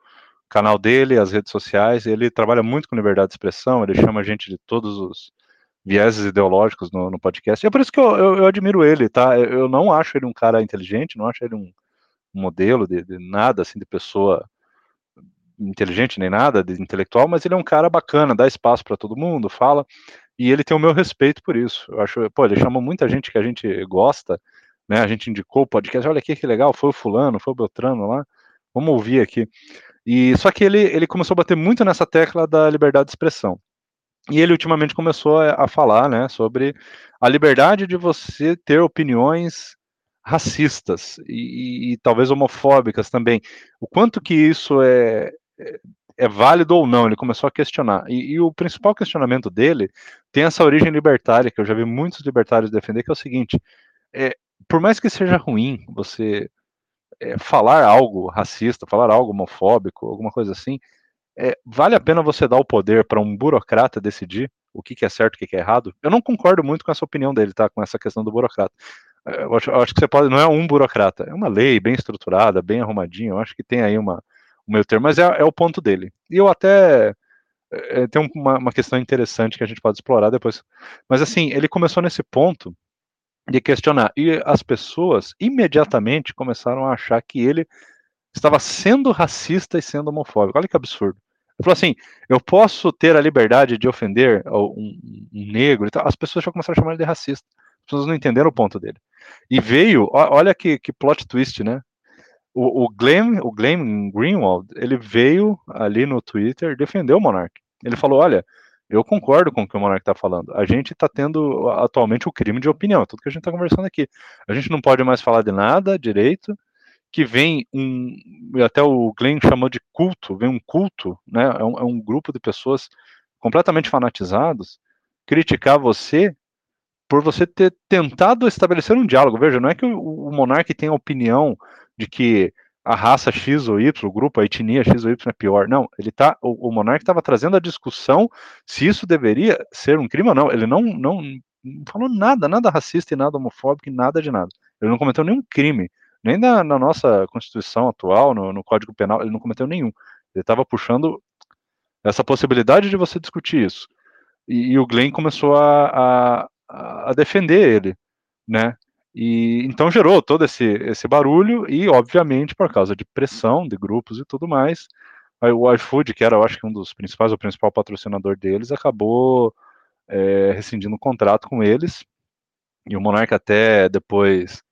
canal dele, as redes sociais, ele trabalha muito com liberdade de expressão, ele chama gente de todos os vieses ideológicos no, no podcast. E é por isso que eu, eu, eu, admiro ele, tá? Eu não acho ele um cara inteligente, não acho ele um, um modelo de, de nada assim de pessoa inteligente nem nada, de intelectual, mas ele é um cara bacana, dá espaço para todo mundo, fala, e ele tem o meu respeito por isso. Eu acho, pô, ele chama muita gente que a gente gosta, né? A gente indicou o podcast, olha aqui que legal, foi o fulano, foi o Beltrano lá, vamos ouvir aqui. E só que ele, ele começou a bater muito nessa tecla da liberdade de expressão. E ele ultimamente começou a, a falar, né, sobre a liberdade de você ter opiniões racistas e, e, e, talvez homofóbicas também. O quanto que isso é, é, válido ou não, ele começou a questionar. E, e, o principal questionamento dele tem essa origem libertária, que eu já vi muitos libertários defender, que é o seguinte: é, por mais que seja ruim você é, falar algo racista, falar algo homofóbico, alguma coisa assim, é, vale a pena você dar o poder para um burocrata decidir o que, que é certo e o que, que é errado? Eu não concordo muito com essa opinião dele, tá? Com essa questão do burocrata. É, eu acho, eu acho que você pode, não é um burocrata, é uma lei bem estruturada, bem arrumadinha. Eu acho que tem aí uma, um meio termo, mas é, é o ponto dele. E eu até é, tem uma, uma questão interessante que a gente pode explorar depois. Mas assim, ele começou nesse ponto de questionar. E as pessoas imediatamente começaram a achar que ele estava sendo racista e sendo homofóbico. Olha que absurdo. Ele falou assim: eu posso ter a liberdade de ofender um, um negro e tal. As pessoas já começaram a chamar ele de racista. As pessoas não entenderam o ponto dele. E veio, olha que, que plot twist, né? O, o, Glenn, o Glenn Greenwald, ele veio ali no Twitter defender o Monark. Ele falou: olha, eu concordo com o que o Monark está falando. A gente está tendo atualmente o crime de opinião, é tudo que a gente está conversando aqui. A gente não pode mais falar de nada direito, que vem um, até o Glenn chamou de culto, vem um culto, né? É um, é um grupo de pessoas completamente fanatizados criticar você por você ter tentado estabelecer um diálogo. Veja, não é que o, o monarca tenha opinião de que a raça X ou Y, o grupo, a etnia X ou Y é pior. Não, ele tá, o, o monarca estava trazendo a discussão se isso deveria ser um crime ou não. Ele não, não, não falou nada, nada racista e nada homofóbico e nada de nada. Ele não cometeu nenhum crime nem na, na nossa Constituição atual, no, no, Código Penal, ele não cometeu nenhum. Ele estava puxando essa possibilidade de você discutir isso. E, e o Glenn começou a, a, a, defender ele, né? E então gerou todo esse, esse barulho e, obviamente, por causa de pressão de grupos e tudo mais, o iFood, que era, eu acho que um dos principais, o principal patrocinador deles, acabou é, rescindindo o contrato com eles. E o Monarca até depois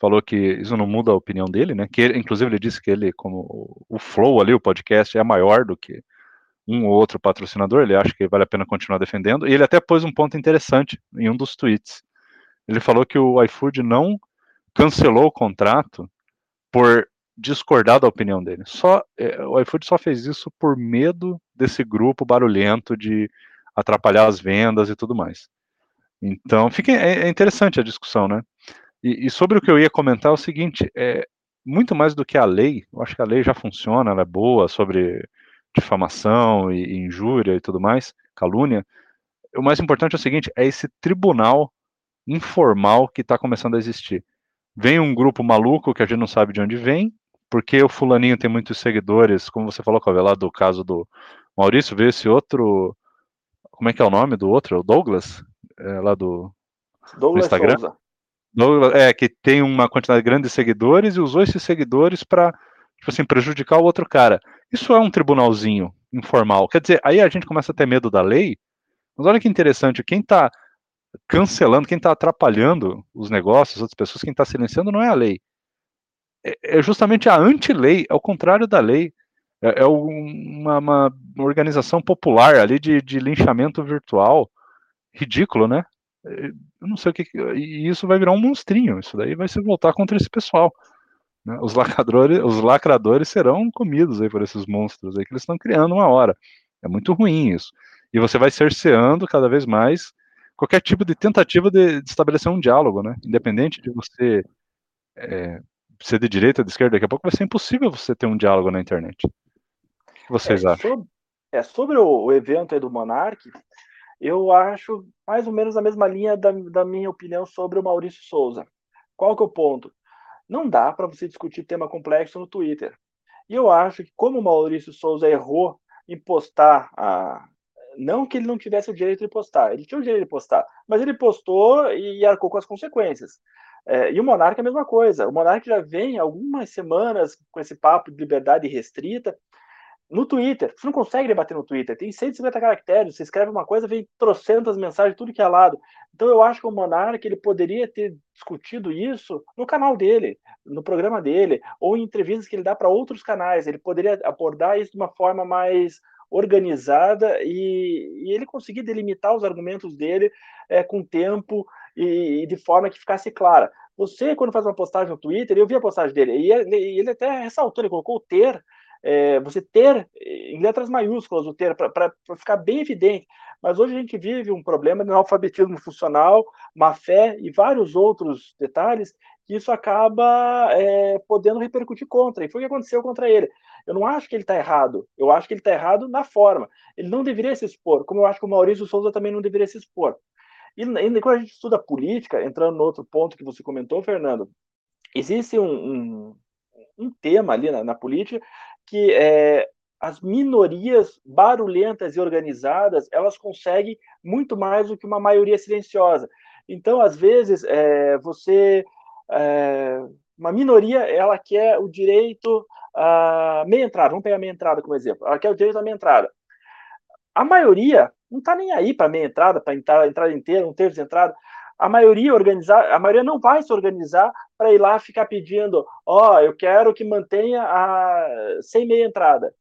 falou que isso não muda a opinião dele, né? Que ele, inclusive ele disse que ele, como o Flow ali, o podcast é maior do que um ou outro patrocinador, ele acha que vale a pena continuar defendendo. E ele até pôs um ponto interessante em um dos tweets. Ele falou que o iFood não cancelou o contrato por discordar da opinião dele. Só é, o iFood só fez isso por medo desse grupo barulhento de atrapalhar as vendas e tudo mais. Então, fica é, é interessante a discussão, né? E, e, sobre o que eu ia comentar é o seguinte: é, muito mais do que a lei, eu acho que a lei já funciona, ela é boa sobre difamação e, e injúria e tudo mais, calúnia. O mais importante é o seguinte: é esse tribunal informal que está começando a existir. Vem um grupo maluco que a gente não sabe de onde vem, porque o fulaninho tem muitos seguidores, como você falou, lá do caso do Maurício, veio esse outro, como é que é o nome do outro? O Douglas? É, lá do, Douglas do Instagram. Souza é, que tem uma quantidade grande de seguidores e usou esses seguidores para tipo assim, prejudicar o outro cara. Isso é um tribunalzinho informal. Quer dizer, aí a gente começa a ter medo da lei. Mas olha que interessante, quem está cancelando, quem está atrapalhando os negócios, as outras pessoas, quem está silenciando não é a lei. É, é justamente a anti-lei, é o contrário da lei. É, é uma, uma, organização popular ali de, de linchamento virtual. Ridículo, né? eu não sei o que. E isso vai virar um monstrinho. Isso daí vai se voltar contra esse pessoal. Né? Os, lacradores, os lacradores serão comidos aí por esses monstros aí que eles estão criando uma hora. É muito ruim isso. E você vai cerceando cada vez mais qualquer tipo de tentativa de, de estabelecer um diálogo, né? Independente de você é, ser de direita ou de esquerda, daqui a pouco vai ser impossível você ter um diálogo na internet. O que vocês é, acham? Sobre, é, sobre o, o evento do Monark, eu acho mais ou menos a mesma linha da, da minha opinião sobre o Maurício Souza. Qual que é o ponto? Não dá para você discutir tema complexo no Twitter. E eu acho que como o Maurício Souza errou em postar a, não que ele não tivesse o direito de postar, ele tinha o direito de postar, mas ele postou e arcou com as consequências. É, e o Monarca é a mesma coisa. O Monarca já vem algumas semanas com esse papo de liberdade restrita, no Twitter. Você não consegue debater no Twitter. Tem 150 caracteres. Você escreve uma coisa, vem trocentas mensagens, tudo que é lado. Então eu acho que o Monark ele poderia ter discutido isso no canal dele, no programa dele, ou em entrevistas que ele dá para outros canais. Ele poderia abordar isso de uma forma mais organizada e, e ele conseguir delimitar os argumentos dele é, com tempo e, e de forma que ficasse clara. Você, quando faz uma postagem no Twitter, eu vi a postagem dele, e ele, ele até ressaltou, ele colocou o ter é, você ter em letras maiúsculas o ter para ficar bem evidente. Mas hoje a gente vive um problema de analfabetismo funcional, má fé e vários outros detalhes que isso acaba é, podendo repercutir contra. E foi o que aconteceu contra ele. Eu não acho que ele está errado. Eu acho que ele está errado na forma. Ele não deveria se expor, como eu acho que o Maurício Souza também não deveria se expor. E, e quando a gente estuda política, entrando no outro ponto que você comentou, Fernando, existe um, um, um tema ali na, na política que é, as minorias barulhentas e organizadas elas conseguem muito mais do que uma maioria silenciosa. Então, às vezes, é, você é, uma minoria ela quer o direito a meia entrada. Vamos pegar a meia entrada como exemplo. Ela quer o direito à meia entrada. A maioria não está nem aí para meia entrada, para entrar entrada inteira, um terço de entrada a maioria organizar, a maioria não vai se organizar para ir lá ficar pedindo, ó, oh, eu quero que mantenha a sem meia entrada.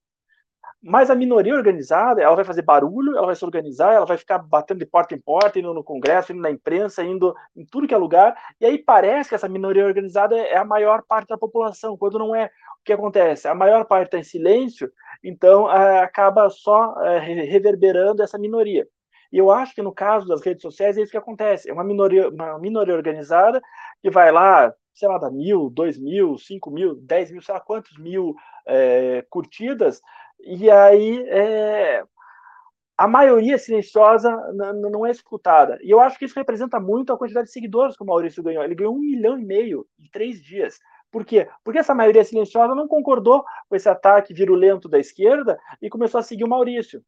Mas a minoria organizada, ela vai fazer barulho, ela vai se organizar, ela vai ficar batendo de porta em porta, indo no Congresso, indo na imprensa, indo em tudo que é lugar, e aí parece que essa minoria organizada é a maior parte da população, quando não é. O que acontece? A maior parte está em silêncio, então é, acaba só é, reverberando essa minoria. E eu acho que no caso das redes sociais é isso que acontece. É uma minoria, uma minoria organizada que vai lá, sei lá, dá mil, dois mil, cinco mil, dez mil, sei lá quantos mil é, curtidas, e aí é, a maioria silenciosa não é escutada. E eu acho que isso representa muito a quantidade de seguidores que o Maurício ganhou. Ele ganhou um milhão e meio em três dias. Por quê? Porque essa maioria silenciosa não concordou com esse ataque virulento da esquerda e começou a seguir o Maurício.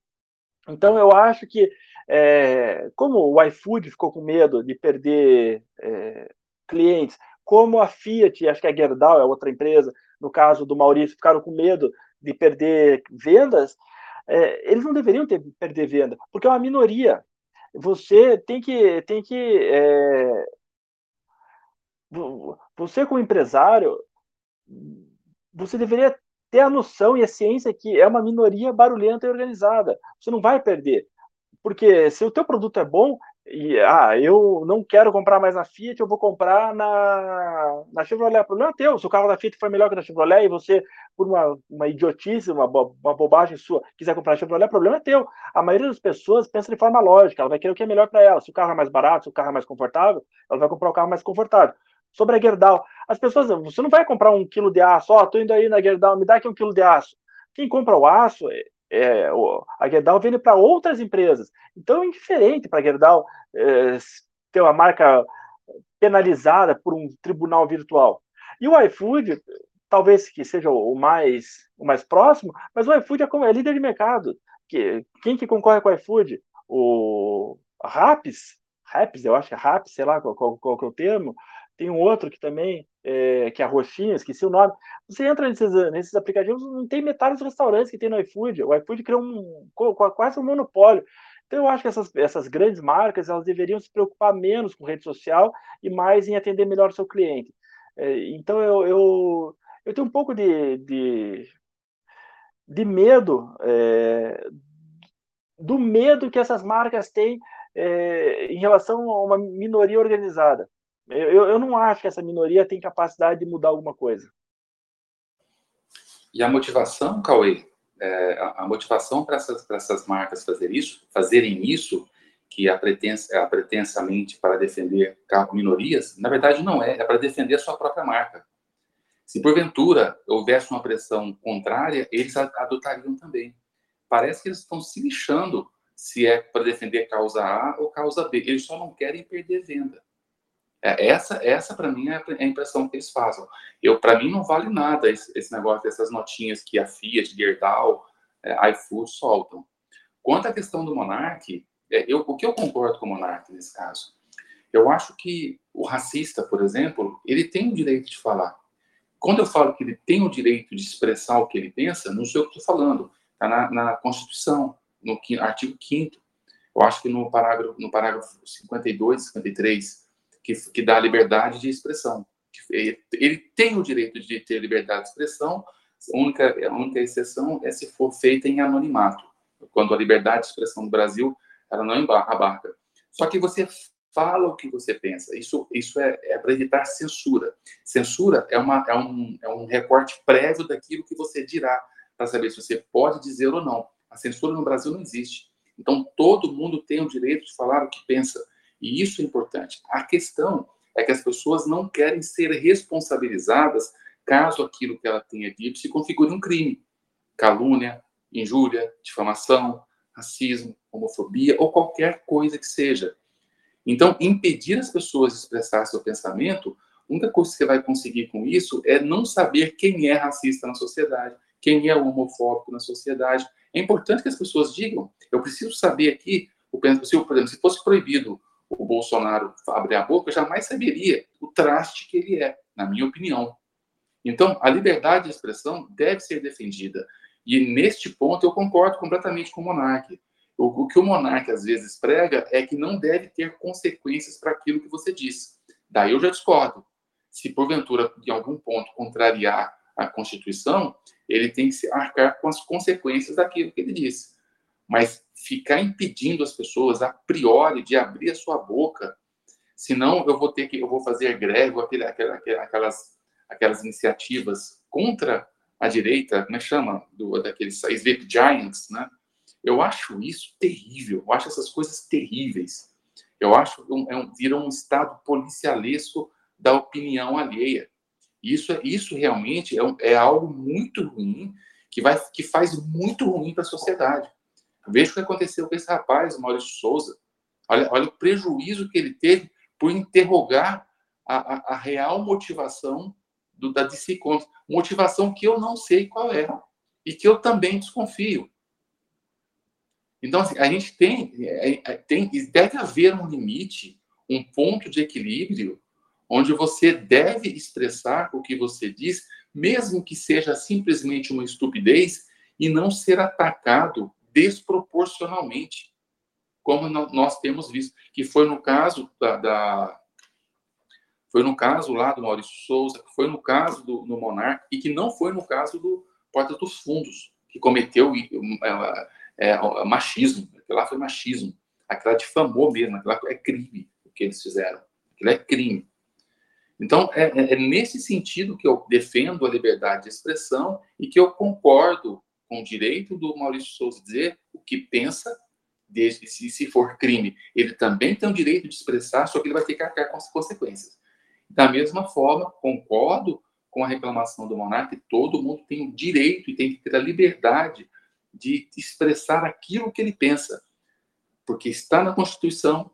Então eu acho que é, como o iFood ficou com medo de perder é, clientes, como a Fiat, acho que a Gerdau é outra empresa, no caso do Maurício, ficaram com medo de perder vendas, é, eles não deveriam ter perder venda, porque é uma minoria. Você tem que tem que é, você como empresário você deveria ter a noção e a ciência que é uma minoria barulhenta e organizada. Você não vai perder. Porque se o teu produto é bom, e ah, eu não quero comprar mais na Fiat, eu vou comprar na, na Chevrolet. O problema é teu. Se o carro da Fiat for melhor que da Chevrolet e você, por uma, uma idiotice, uma, uma bobagem sua, quiser comprar a Chevrolet, o problema é teu. A maioria das pessoas pensa de forma lógica, ela vai querer o que é melhor para ela. Se o carro é mais barato, se o carro é mais confortável, ela vai comprar o carro mais confortável. Sobre a Gerdau, as pessoas, você não vai comprar um quilo de aço, ó, oh, tô indo aí na Gerdau, me dá aqui um quilo de aço. Quem compra o aço é, a Gerdau vende para outras empresas. Então é indiferente para a Gerdau é, ter uma marca penalizada por um tribunal virtual. E o iFood, talvez que seja o mais, o mais próximo, mas o iFood é, é líder de mercado. Que, quem que concorre com o iFood? O Raps, Raps, eu acho que é Raps, sei lá qual, qual, qual é o termo, tem um outro que também, é, que é a Roxinha, esqueci o nome. Você entra nesses, nesses aplicativos, não tem metade dos restaurantes que tem no iFood. O iFood criou um, quase um monopólio. Então, eu acho que essas, essas grandes marcas elas deveriam se preocupar menos com rede social e mais em atender melhor o seu cliente. É, então, eu, eu, eu tenho um pouco de, de, de medo, é, do medo que essas marcas têm é, em relação a uma minoria organizada. Eu, eu não acho que essa minoria tem capacidade de mudar alguma coisa. E a motivação, Cauê, é, a, motivação para essas, essas marcas fazer isso, fazerem isso, que a, pretensa, a pretensamente para defender minorias, na verdade não é, é para defender a sua própria marca. Se porventura houvesse uma pressão contrária, eles adotariam também. Parece que eles estão se lixando se é para defender causa A ou causa B. Eles só não querem perder venda. É, essa, essa para mim é a impressão que eles fazem. Eu, para mim, não vale nada esse, esse, negócio dessas notinhas que a Fiat, Gerdau, é, iFood soltam. Quanto à questão do Monark, é, eu, o que eu concordo com o Monark nesse caso? Eu acho que o racista, por exemplo, ele tem o direito de falar. Quando eu falo que ele tem o direito de expressar o que ele pensa, não sei o que estou falando. está na, na, Constituição, no artigo 5 eu acho que no parágrafo, no parágrafo 52, 53, que, que dá liberdade de expressão. Ele tem o direito de ter liberdade de expressão, a única, a única exceção é se for feita em anonimato, quando a liberdade de expressão do Brasil ela não abarca. Só que você fala o que você pensa. Isso, isso é, é para evitar censura. Censura é, uma, é, um, é um recorte prévio daquilo que você dirá, para saber se você pode dizer ou não. A censura no Brasil não existe. Então, todo mundo tem o direito de falar o que pensa. E isso é importante. A questão é que as pessoas não querem ser responsabilizadas caso aquilo que ela tenha dito se configure um crime. Calúnia, injúria, difamação, racismo, homofobia ou qualquer coisa que seja. Então, impedir as pessoas de expressar seu pensamento, a única coisa que você vai conseguir com isso é não saber quem é racista na sociedade, quem é homofóbico na sociedade, é importante que as pessoas digam. Eu preciso saber aqui, o por exemplo, se fosse proibido o Bolsonaro abrir a boca, jamais saberia o traste que ele é, na minha opinião. Então, a liberdade de expressão deve ser defendida. E neste ponto eu concordo completamente com o Monarque. O, o que o Monarque às vezes prega é que não deve ter consequências para aquilo que você diz. Daí eu já discordo. Se porventura, em algum ponto, contrariar a Constituição, ele tem que se arcar com as consequências daquilo que ele disse. Mas ficar impedindo as pessoas a priori de abrir a sua boca, senão eu vou ter que eu vou fazer greve, aquele, aquelas aquelas iniciativas contra a direita, como é que chama, do daqueles sleep giants, né? Eu acho isso terrível. Eu acho essas coisas terríveis. Eu acho que um, é um, vira um estado policialesco da opinião alheia. Isso, isso realmente é, é algo muito ruim que, vai, que faz muito ruim para a sociedade. Veja o que aconteceu com esse rapaz, Maurício Souza. Olha, olha o prejuízo que ele teve por interrogar a, a, a real motivação do, da DC Comics. Motivação que eu não sei qual é. E que eu também desconfio. Então, assim, a gente tem, é, é, tem. Deve haver um limite, um ponto de equilíbrio onde você deve expressar o que você diz, mesmo que seja simplesmente uma estupidez, e não ser atacado desproporcionalmente, como nós temos visto, que foi no caso da, da foi no caso lá do Maurício Souza, foi no caso do no Monarca, e que não foi no caso do Porta dos Fundos, que cometeu é, é, machismo, aquilo lá foi machismo, aquilo lá difamou mesmo, aquilo lá é crime o que eles fizeram, aquilo é crime. Então, é, é, é, nesse sentido que eu defendo a liberdade de expressão e que eu concordo com o direito do Maurício Souza dizer o que pensa, desde se, se for crime. Ele também tem o direito de expressar, só que ele vai ter que arcar com as consequências. Da mesma forma, concordo com a reclamação do monarca todo mundo tem o direito e tem que ter a liberdade de expressar aquilo que ele pensa, porque está na Constituição,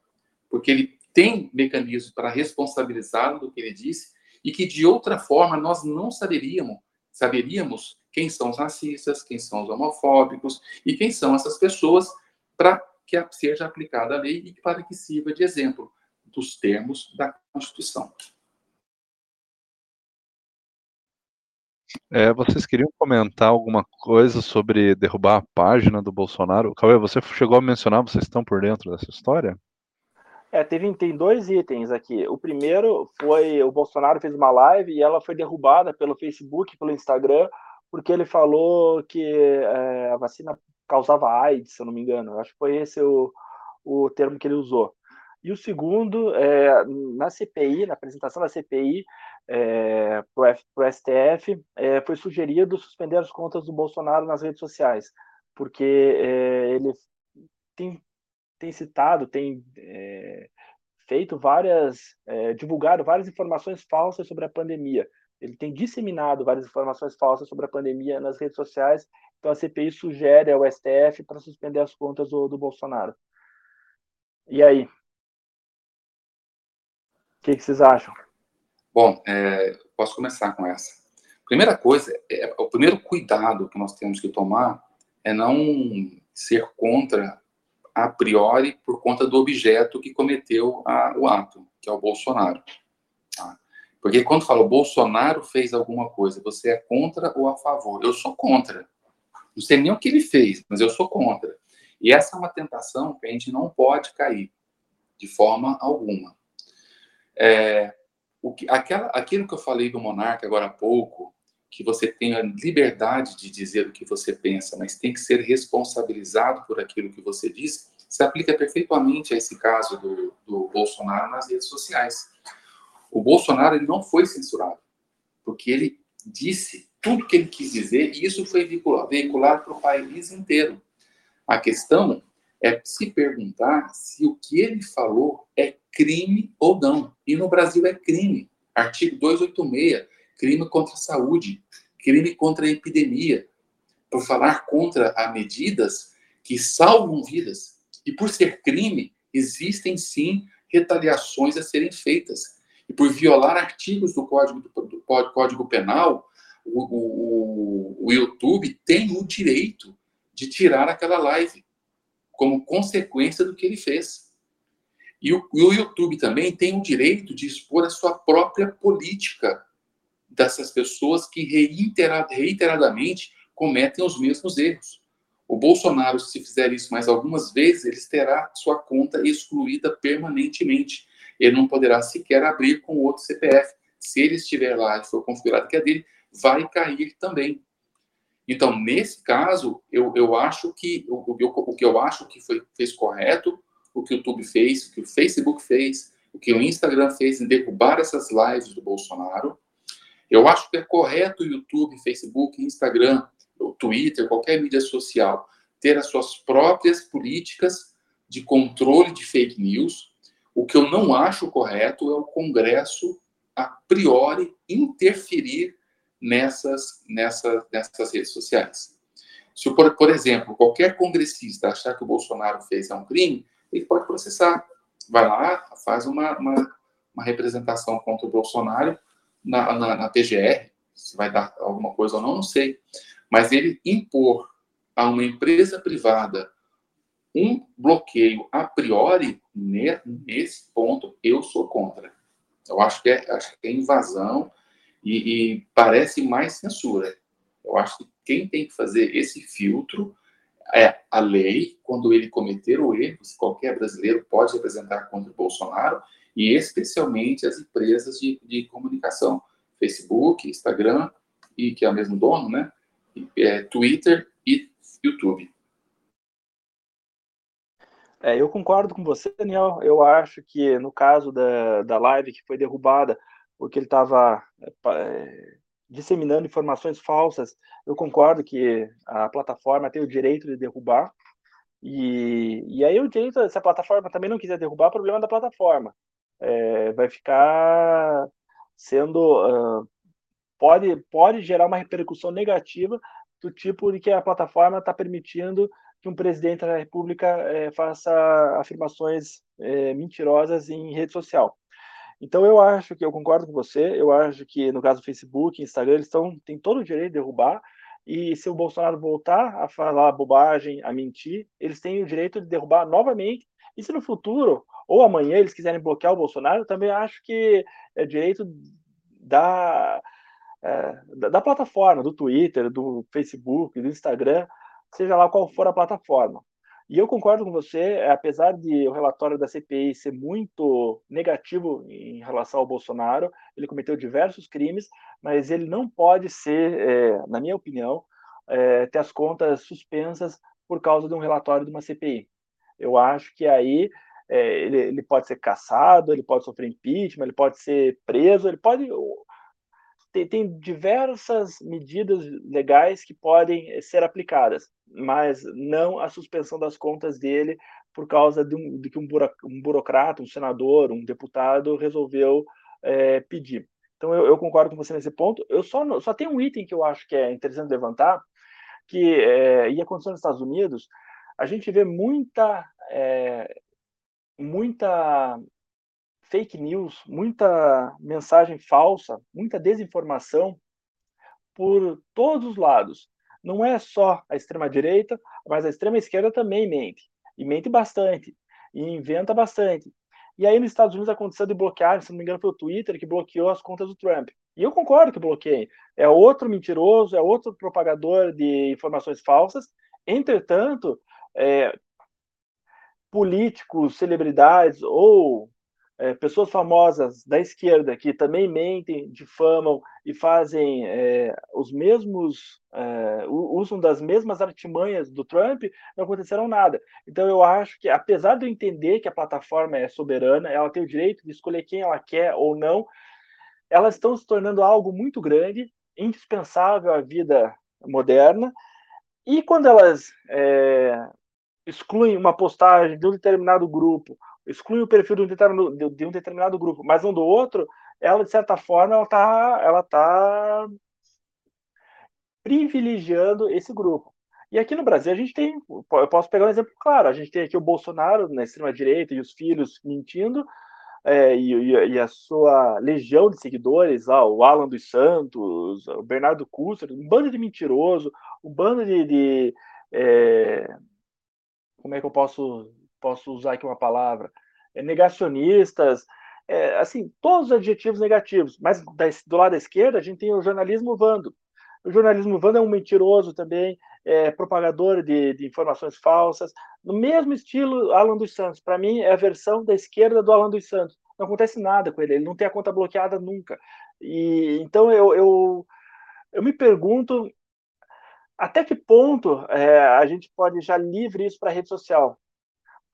porque ele tem mecanismos para responsabilizá-lo do que ele disse e que de outra forma nós não saberíamos, saberíamos quem são os racistas, quem são os homofóbicos e quem são essas pessoas para que seja aplicada a lei e para que sirva de exemplo dos termos da Constituição. É, vocês queriam comentar alguma coisa sobre derrubar a página do Bolsonaro? Cauê, você chegou a mencionar, vocês estão por dentro dessa história? É, teve, tem dois itens aqui. O primeiro foi o Bolsonaro fez uma live e ela foi derrubada pelo Facebook, pelo Instagram, porque ele falou que é, a vacina causava AIDS, se eu não me engano. Acho que foi esse o, o termo que ele usou. E o segundo, é, na CPI, na apresentação da CPI é, para o STF, é, foi sugerido suspender as contas do Bolsonaro nas redes sociais, porque é, ele tem tem citado, tem é, feito várias, é, divulgado várias informações falsas sobre a pandemia. Ele tem disseminado várias informações falsas sobre a pandemia nas redes sociais. Então a CPI sugere ao STF para suspender as contas do, do Bolsonaro. E aí? O que, que vocês acham? Bom, é, posso começar com essa. Primeira coisa, é, o primeiro cuidado que nós temos que tomar é não ser contra a priori por conta do objeto que cometeu a, o ato, que é o Bolsonaro. Porque quando fala Bolsonaro fez alguma coisa, você é contra ou a favor? Eu sou contra. Não sei nem o que ele fez, mas eu sou contra. E essa é uma tentação que a gente não pode cair de forma alguma. É, o que, aquela, aquilo que eu falei do monarca agora há pouco, que você tem a liberdade de dizer o que você pensa, mas tem que ser responsabilizado por aquilo que você diz, se aplica perfeitamente a esse caso do, do Bolsonaro nas redes sociais. O Bolsonaro ele não foi censurado, porque ele disse tudo que ele quis dizer e isso foi veiculado, para o país inteiro. A questão é se perguntar se o que ele falou é crime ou não. E no Brasil é crime. Artigo 286, crime contra a saúde, crime contra a epidemia, por falar contra a medidas que salvam vidas. E por ser crime, existem sim retaliações a serem feitas. E por violar artigos do Código, do Código Penal, o, o, o YouTube tem o direito de tirar aquela live como consequência do que ele fez. E o, o YouTube também tem o direito de expor a sua própria política dessas pessoas que reiteradamente cometem os mesmos erros. O Bolsonaro, se fizer isso mais algumas vezes, ele terá sua conta excluída permanentemente. Ele não poderá sequer abrir com outro CPF. Se ele estiver lá e for configurado que é dele, vai cair também. Então, nesse caso, eu, eu acho que o, o, que eu acho que foi, fez correto, o que o YouTube fez, o que o Facebook fez, o que o Instagram fez em derrubar essas lives do Bolsonaro. Eu acho que é correto o YouTube, Facebook, Instagram, o Twitter, qualquer mídia social, ter as suas próprias políticas de controle de fake news. O que eu não acho correto é o Congresso, a priori, interferir nessas, nessas, nessas redes sociais. Se, por, por exemplo, qualquer congressista achar que o Bolsonaro fez um crime, ele pode processar. Vai lá, faz uma, uma, uma representação contra o Bolsonaro na, na, na. Se vai dar alguma coisa ou não, não sei. Mas ele impor a uma empresa privada um bloqueio a priori, nesse ponto, eu sou contra. Eu acho que é, acho que é invasão e, e parece mais censura. Eu acho que quem tem que fazer esse filtro é a lei, quando ele cometer o erro, qualquer brasileiro pode representar contra o Bolsonaro, e especialmente as empresas de, de comunicação, Facebook, Instagram, e que é o mesmo dono, né? É, Twitter e YouTube. É, eu concordo com você, Daniel. Eu acho que no caso da, da live que foi derrubada, porque ele estava é, disseminando informações falsas. Eu concordo que a plataforma tem o direito de derrubar. E, e aí o direito, se a plataforma também não quiser derrubar, o problema é da plataforma. É, vai ficar sendo uh, pode pode gerar uma repercussão negativa do tipo de que a plataforma está permitindo que um presidente da República é, faça afirmações é, mentirosas em rede social. Então eu acho que eu concordo com você, eu acho que no caso do Facebook, Instagram, eles estão têm todo o direito de derrubar e se o Bolsonaro voltar a falar bobagem, a mentir, eles têm o direito de derrubar novamente. E se no futuro ou amanhã eles quiserem bloquear o Bolsonaro, também acho que é direito da, é, da, da plataforma, do Twitter, do Facebook, do Instagram, seja lá qual for a plataforma. E eu concordo com você, apesar de o relatório da CPI ser muito negativo em relação ao Bolsonaro, ele cometeu diversos crimes, mas ele não pode ser, é, na minha opinião, é, ter as contas suspensas por causa de um relatório de uma CPI. Eu acho que aí é, ele, ele, pode ser caçado, ele pode sofrer impeachment, ele pode ser preso, ele pode tem, tem diversas medidas legais que podem eh, ser aplicadas, mas não a suspensão das contas dele por causa de, um, de que um, um burocrata, um senador, um deputado resolveu é, pedir. Então eu, eu, concordo com você nesse ponto. Eu só só tem um item que eu acho que é interessante levantar, que é, e aconteceu nos Estados Unidos, a gente vê muita é, muita fake news, muita mensagem falsa, muita desinformação por todos os lados. Não é só a extrema direita, mas a extrema esquerda também mente e mente bastante e inventa bastante. E aí nos Estados Unidos aconteceu de bloquear, se não me engano foi o Twitter que bloqueou as contas do Trump. E eu concordo que bloqueiem. É outro mentiroso, é outro propagador de informações falsas. Entretanto, é, políticos, celebridades ou é, pessoas famosas da esquerda que também mentem, difamam e fazem é, os mesmos, é, usam das mesmas artimanhas do Trump, não acontecerão nada. Então eu acho que, apesar de eu entender que a plataforma é soberana, ela tem o direito de escolher quem ela quer ou não, elas estão se tornando algo muito grande, indispensável à vida moderna, e quando elas é, excluem uma postagem de um determinado grupo exclui o perfil de um, determinado, de um determinado grupo, mas não do outro, ela, de certa forma, ela está ela tá privilegiando esse grupo. E aqui no Brasil a gente tem, eu posso pegar um exemplo claro, a gente tem aqui o Bolsonaro na extrema-direita e os filhos mentindo, é, e, e, a sua legião de seguidores, o Alan dos Santos, o Bernardo Cusser, um bando de mentiroso, um bando de, de é, como é que eu posso posso usar aqui uma palavra, é, negacionistas, é, assim, todos os adjetivos negativos. Mas do lado da esquerda, a gente tem o jornalismo vando. O jornalismo vando é um mentiroso também, é, propagador de, de, informações falsas, no mesmo estilo Alan dos Santos. Para mim, é a versão da esquerda do Alan dos Santos. Não acontece nada com ele, ele não tem a conta bloqueada nunca. E então eu, eu, eu me pergunto até que ponto é, a gente pode já livre isso para a rede social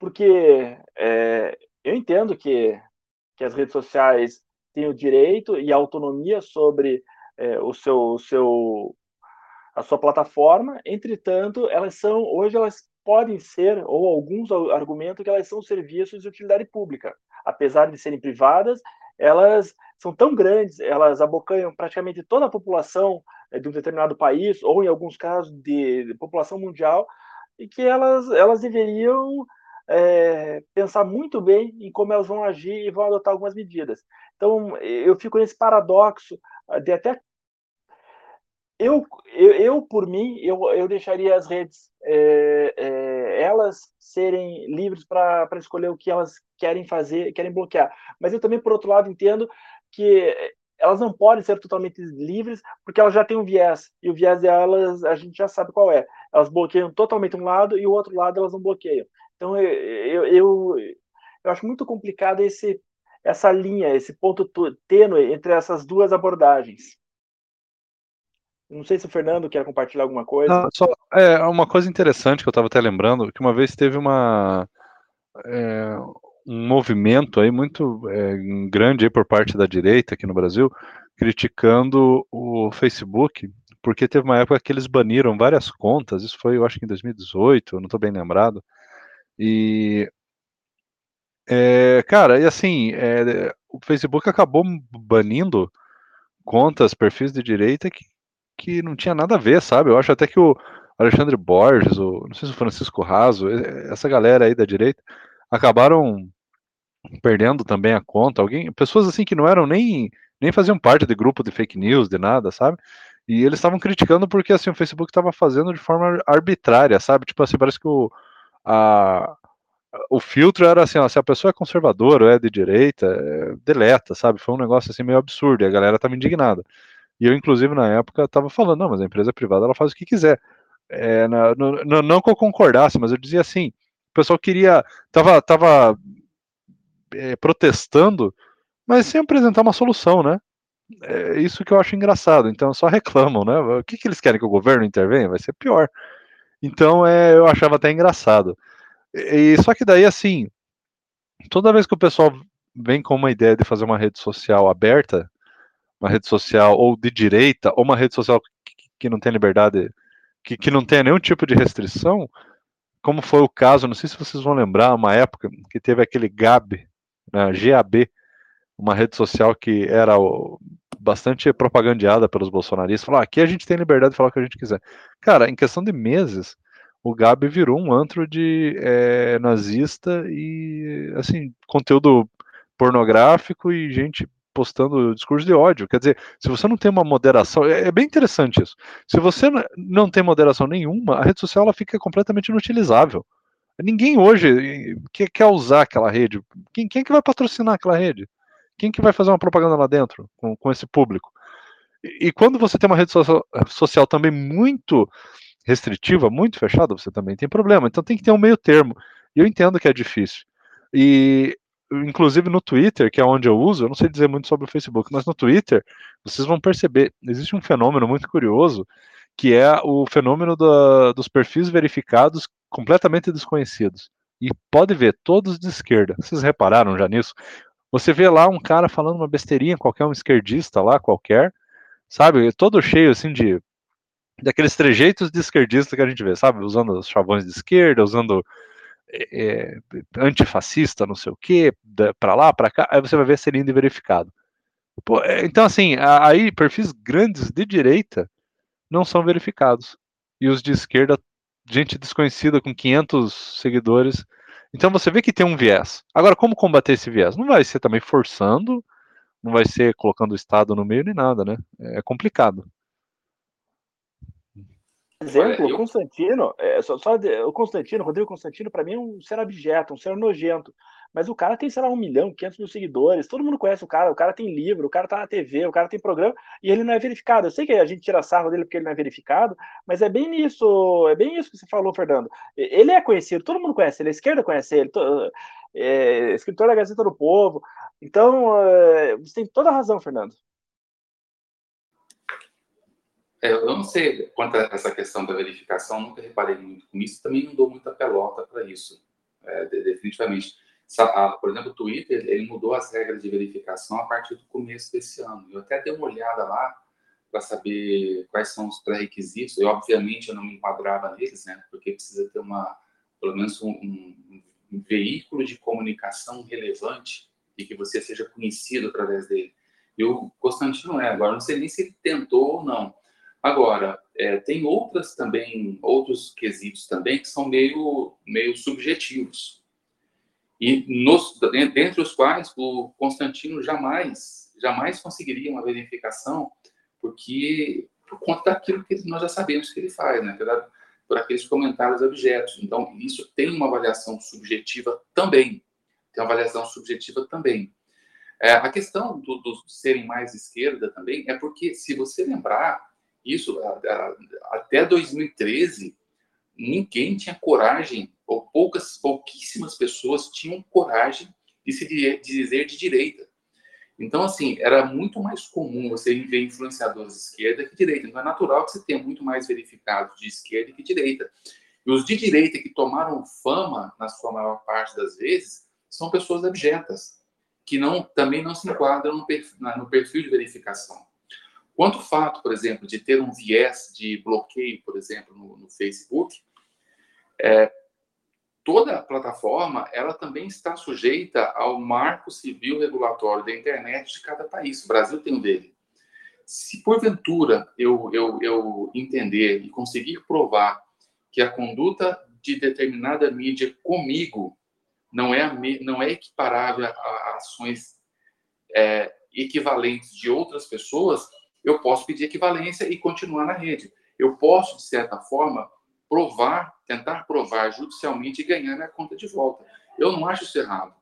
porque é, eu entendo que, que as redes sociais têm o direito e a autonomia sobre é, o seu, o seu, a sua plataforma, entretanto, elas são, hoje elas podem ser, ou alguns argumentam que elas são serviços de utilidade pública. Apesar de serem privadas, elas são tão grandes, elas abocanham praticamente toda a população é, de um determinado país, ou em alguns casos de, de população mundial, e que elas, elas deveriam é, pensar muito bem em como elas vão agir e vão adotar algumas medidas. Então, eu fico nesse paradoxo de até. Eu, eu, eu por mim, eu, eu deixaria as redes, é, é, elas serem livres para escolher o que elas querem fazer, querem bloquear. Mas eu também, por outro lado, entendo que elas não podem ser totalmente livres, porque elas já têm um viés, e o viés delas a gente já sabe qual é. Elas bloqueiam totalmente um lado e o outro lado elas não bloqueiam. Então, eu, eu, eu acho muito complicado esse, essa linha, esse ponto tênue entre essas duas abordagens. Não sei se o Fernando quer compartilhar alguma coisa. Não, só, é uma coisa interessante que eu estava até lembrando, que uma vez teve uma é, um movimento aí muito é, grande aí por parte da direita aqui no Brasil, criticando o Facebook, porque teve uma época que eles baniram várias contas, isso foi, eu acho que em 2018, eu não estou bem lembrado, e é, cara, e assim, é, o Facebook acabou banindo contas, perfis de direita que, que não tinha nada a ver, sabe? Eu acho até que o Alexandre Borges, o, não sei se o Francisco Raso, essa galera aí da direita, acabaram perdendo também a conta. Alguém, pessoas assim que não eram nem nem faziam parte de grupo de fake news, de nada, sabe? E eles estavam criticando porque assim o Facebook estava fazendo de forma arbitrária, sabe? Tipo assim, parece que o a, o filtro era assim, ó, se a pessoa é conservadora ou é de direita, é, deleta, sabe? Foi um negócio assim meio absurdo e a galera tava indignada. E eu, inclusive, na época, tava falando, não, mas a empresa privada ela faz o que quiser. É, na, não que eu concordasse, mas eu dizia assim, o pessoal queria, tava, tava é, protestando, mas sem apresentar uma solução, né? É isso que eu acho engraçado. Então só reclamam, né? O que, que eles querem que o governo intervenha? Vai ser pior. Então é, eu achava até engraçado. E, só que daí, assim, toda vez que o pessoal vem com uma ideia de fazer uma rede social aberta, uma rede social ou de direita, ou uma rede social que, que não tem liberdade, que, que não tenha nenhum tipo de restrição, como foi o caso, não sei se vocês vão lembrar, uma época que teve aquele GAB, né, GAB, uma rede social que era o, bastante propagandeada pelos bolsonaristas, falar, ah, aqui a gente tem liberdade de falar o que a gente quiser. Cara, em questão de meses, o Gabi virou um antro de é, nazista e, assim, conteúdo pornográfico e gente postando discurso de ódio. Quer dizer, se você não tem uma moderação, é, é bem interessante isso. Se você não tem moderação nenhuma, a rede social ela fica completamente inutilizável. Ninguém hoje quer, quer usar aquela rede. Quem, quem é que vai patrocinar aquela rede? Quem que vai fazer uma propaganda lá dentro com, com esse público? E, e quando você tem uma rede social, social também muito restritiva, muito fechada, você também tem problema. Então tem que ter um meio termo. E eu entendo que é difícil. E inclusive no Twitter, que é onde eu uso, eu não sei dizer muito sobre o Facebook, mas no Twitter, vocês vão perceber, existe um fenômeno muito curioso, que é o fenômeno da, dos perfis verificados completamente desconhecidos. E pode ver, todos de esquerda. Vocês repararam já nisso? Você vê lá um cara falando uma besteirinha, qualquer um esquerdista lá, qualquer, sabe? Todo cheio assim de daqueles trejeitos de esquerdista que a gente vê, sabe? Usando os chavões de esquerda, usando é, antifascista, não sei o quê, para lá, para cá, aí você vai ver ser lindo e verificado. Pô, é, então, assim, aí perfis grandes de direita não são verificados. E os de esquerda, gente desconhecida com 500 seguidores. Então você vê que tem um viés. Agora, como combater esse viés? Não vai ser também forçando, não vai ser colocando o Estado no meio nem nada, né? É complicado exemplo, o Constantino, é, só, só o Constantino, Rodrigo Constantino, para mim é um ser abjeto, um ser nojento. Mas o cara tem, sei lá, um milhão, quinhentos mil seguidores, todo mundo conhece o cara, o cara tem livro, o cara tá na TV, o cara tem programa, e ele não é verificado. Eu sei que a gente tira sarro dele porque ele não é verificado, mas é bem nisso, é bem isso que você falou, Fernando. Ele é conhecido, todo mundo conhece ele, a esquerda conhece ele, é, escritor da Gazeta do Povo. Então, é, você tem toda a razão, Fernando. É, eu não sei quanto a essa questão da verificação, nunca reparei muito com isso, também não dou muita pelota para isso, é, definitivamente. Por exemplo, o Twitter, ele mudou as regras de verificação a partir do começo desse ano. Eu até dei uma olhada lá para saber quais são os pré-requisitos. E, obviamente, eu não me enquadrava neles, né? Porque precisa ter uma, pelo menos um, um veículo de comunicação relevante e que você seja conhecido através dele. E o Constantino é. Agora, não sei nem se ele tentou ou não. Agora, é, tem outras também, outros quesitos também que são meio, meio subjetivos. E nos, dentre os quais o Constantino jamais, jamais conseguiria uma verificação, porque por conta daquilo que nós já sabemos que ele faz, né? Por aqueles comentários objetos. Então, isso tem uma avaliação subjetiva também. Tem uma avaliação subjetiva também. É, a questão do, do serem mais esquerda também é porque, se você lembrar, isso até 2013, ninguém tinha coragem, ou poucas, pouquíssimas pessoas tinham coragem de se dizer de direita. Então, assim, era muito mais comum você ver influenciadores de esquerda que de direita. Então, é natural que você tenha muito mais verificados de esquerda que de direita. E os de direita que tomaram fama, na sua maior parte das vezes, são pessoas abjetas, que não, também não se enquadram no perfil, no perfil de verificação. Quanto o fato, por exemplo, de ter um viés de bloqueio, por exemplo, no, no Facebook, é, toda a plataforma ela também está sujeita ao marco civil regulatório da internet de cada país. O Brasil tem um dele. Se porventura eu, eu, eu entender e conseguir provar que a conduta de determinada mídia comigo não é, não é equiparável a, ações é, equivalentes de outras pessoas, eu posso pedir equivalência e continuar na rede. Eu posso, de certa forma, provar, tentar provar judicialmente e ganhar minha conta de volta. Eu não acho isso errado.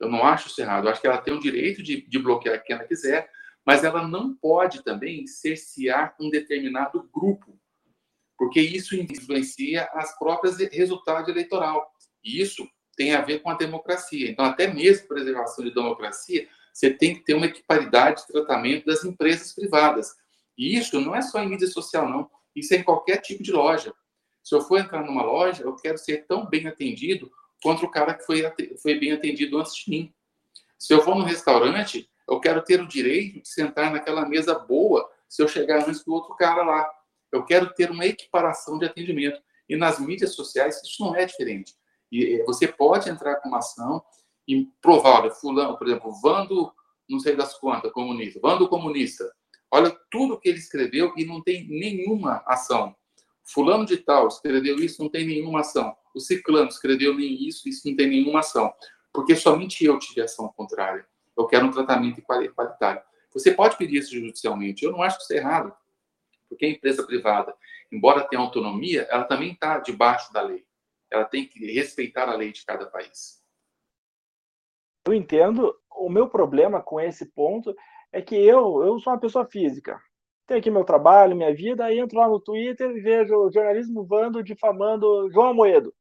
Eu não acho isso errado. Eu acho que ela tem o direito de, de bloquear quem ela quiser, mas ela não pode também cercear um determinado grupo, porque isso influencia as próprias resultados eleitoral. E isso tem a ver com a democracia. Então, até mesmo preservação de democracia você tem que ter uma equiparidade de tratamento das empresas privadas. E isso não é só em mídia social, não. Isso é em qualquer tipo de loja. Se eu for entrar numa loja, eu quero ser tão bem atendido quanto o cara que foi, foi bem atendido antes de mim. Se eu vou num restaurante, eu quero ter o direito de sentar naquela mesa boa se eu chegar antes do outro cara lá. Eu quero ter uma equiparação de atendimento. E nas mídias sociais, isso não é diferente. E eh, você pode entrar com uma ação e provar, olha, fulano, por exemplo, Vando, não sei das quantas, comunista, Vando comunista, olha tudo que ele escreveu e não tem nenhuma ação. Fulano de tal escreveu isso, não tem nenhuma ação. O ciclano escreveu nem isso, isso não tem nenhuma ação. Porque somente eu tive ação contrária. Eu quero um tratamento igualitário. Você pode pedir isso judicialmente. Eu não acho que isso é errado. Porque a empresa privada, embora tenha autonomia, ela também está debaixo da lei. Ela tem que respeitar a lei de cada país. Eu entendo. O meu problema com esse ponto é que eu, eu sou uma pessoa física. Tenho aqui meu trabalho, minha vida, aí entro lá no Twitter e vejo o jornalismo Vando difamando João Amoedo.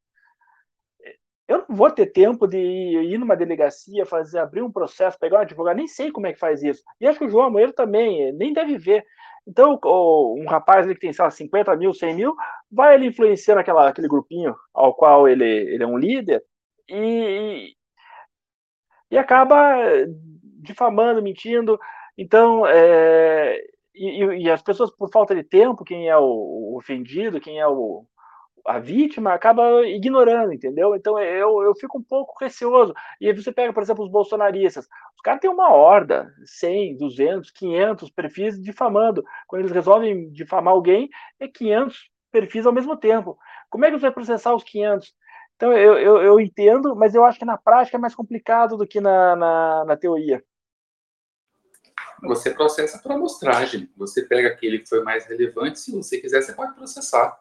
Eu não vou ter tempo de ir numa delegacia, fazer abrir um processo, pegar um advogado, nem sei como é que faz isso. E acho que o João Amoedo também, nem deve ver. Então, um rapaz que tem, sei lá, 50 mil, 100 mil, vai ele influenciando aquela, aquele grupinho ao qual ele, ele é um líder e, e acaba difamando, mentindo. Então, é, e, e, as pessoas, por falta de tempo, quem é o, o ofendido, quem é o, a vítima acaba ignorando, entendeu? Então eu, eu fico um pouco receoso. E aí você pega, por exemplo, os bolsonaristas. Os caras têm uma horda, 100, 200, 500 perfis difamando. Quando eles resolvem difamar alguém, é 500 perfis ao mesmo tempo. Como é que você vai processar os 500? Então eu, eu, eu entendo, mas eu acho que na prática é mais complicado do que na, na, na teoria. Você processa por amostragem. Você pega aquele que foi mais relevante, se você quiser, você pode processar.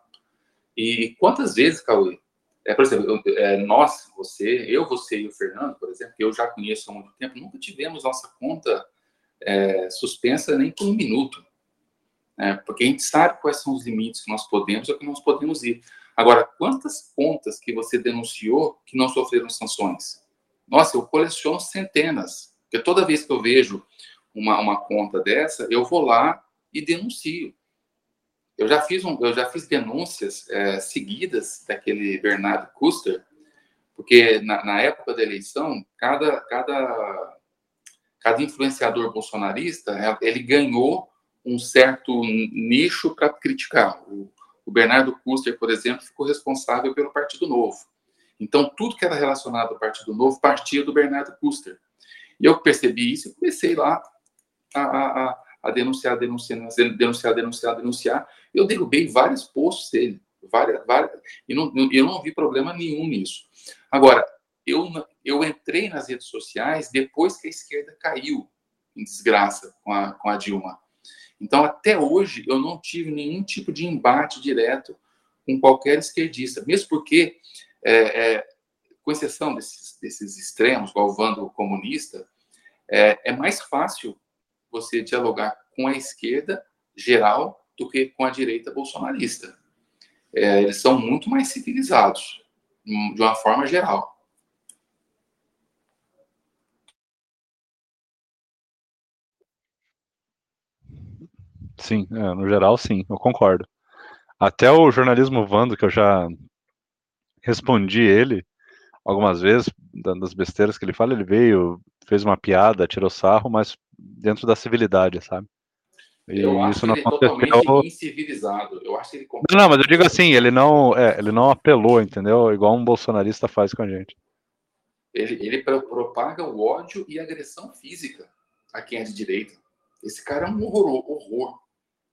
E quantas vezes, Cauê, é, por exemplo, é, nós, você, eu, você e o Fernando, por exemplo, que eu já conheço há muito tempo, nunca tivemos nossa conta é, suspensa nem por um minuto. Né? Porque a gente sabe quais são os limites que nós podemos ou que nós podemos ir. Agora, quantas contas que você denunciou que não sofreram sanções? Nossa, eu coleciono centenas. Porque toda vez que eu vejo uma, uma conta dessa, eu vou lá e denuncio. Eu já fiz, um, eu já fiz denúncias é, seguidas daquele Bernardo Custer, porque na, na, época da eleição, cada, cada, cada influenciador bolsonarista, é, ele ganhou um certo nicho para criticar. O, o Bernardo Custer, por exemplo, ficou responsável pelo Partido Novo. Então, tudo que era relacionado ao Partido Novo partia do Bernardo Custer. E eu percebi isso e comecei lá a, a, a denunciar, denunciar, denunciar, denunciar, denunciar. Eu derrubei vários posts dele, várias, várias, e não, eu não vi problema nenhum nisso. Agora, eu, eu entrei nas redes sociais depois que a esquerda caiu em desgraça com a, com a Dilma. Então, até hoje, eu não tive nenhum tipo de embate direto com qualquer esquerdista, mesmo porque, é, é, com exceção desses, desses extremos, igual o Vando comunista, é, é mais fácil você dialogar com a esquerda geral do que com a direita bolsonarista. É, eles são muito mais civilizados, de uma forma geral. Sim, é, no geral, sim, eu concordo. Até o jornalismo Vando, que eu já respondi ele algumas vezes, das besteiras que ele fala, ele veio, fez uma piada, tirou sarro, mas dentro da civilidade, sabe? E eu acho isso não ele aconteceu... totalmente incivilizado. Eu acho ele Não, não, mas eu digo assim, ele não, é, ele não apelou, entendeu? Igual um bolsonarista faz com a gente. Ele, ele propaga o ódio e agressão física a quem é de direita. Esse cara é um horror. horror.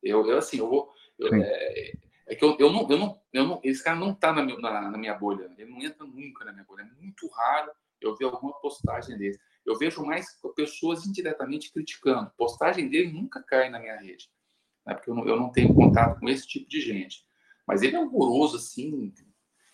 Eu, eu assim, eu vou. Eu, é, é, que eu, eu, não, eu, não, eu não. Esse cara não tá na, na, na minha bolha. Ele não entra nunca na minha bolha. É muito raro eu ver alguma postagem dele. Eu vejo mais pessoas indiretamente criticando. Postagem dele nunca cai na minha rede, né? porque eu não, eu não, tenho contato com esse tipo de gente. Mas ele é horroroso, assim.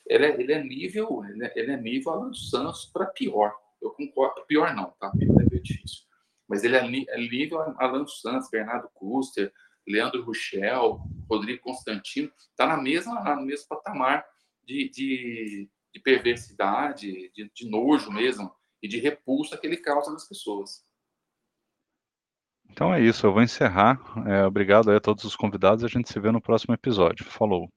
Ele é, ele é nível, ele é, ele é nível Alan Santos para pior. Eu concordo. Pior não, tá? Pior é bem difícil. Mas ele é, é nível Alan Santos, Bernardo Custer, Leandro Ruchel, Rodrigo Constantino. Está na mesma, no mesmo patamar de, de, de perversidade, de, de nojo mesmo e de repulsa que ele causa nas pessoas. Então é isso, eu vou encerrar. É, obrigado a todos os convidados. A gente se vê no próximo episódio. Falou.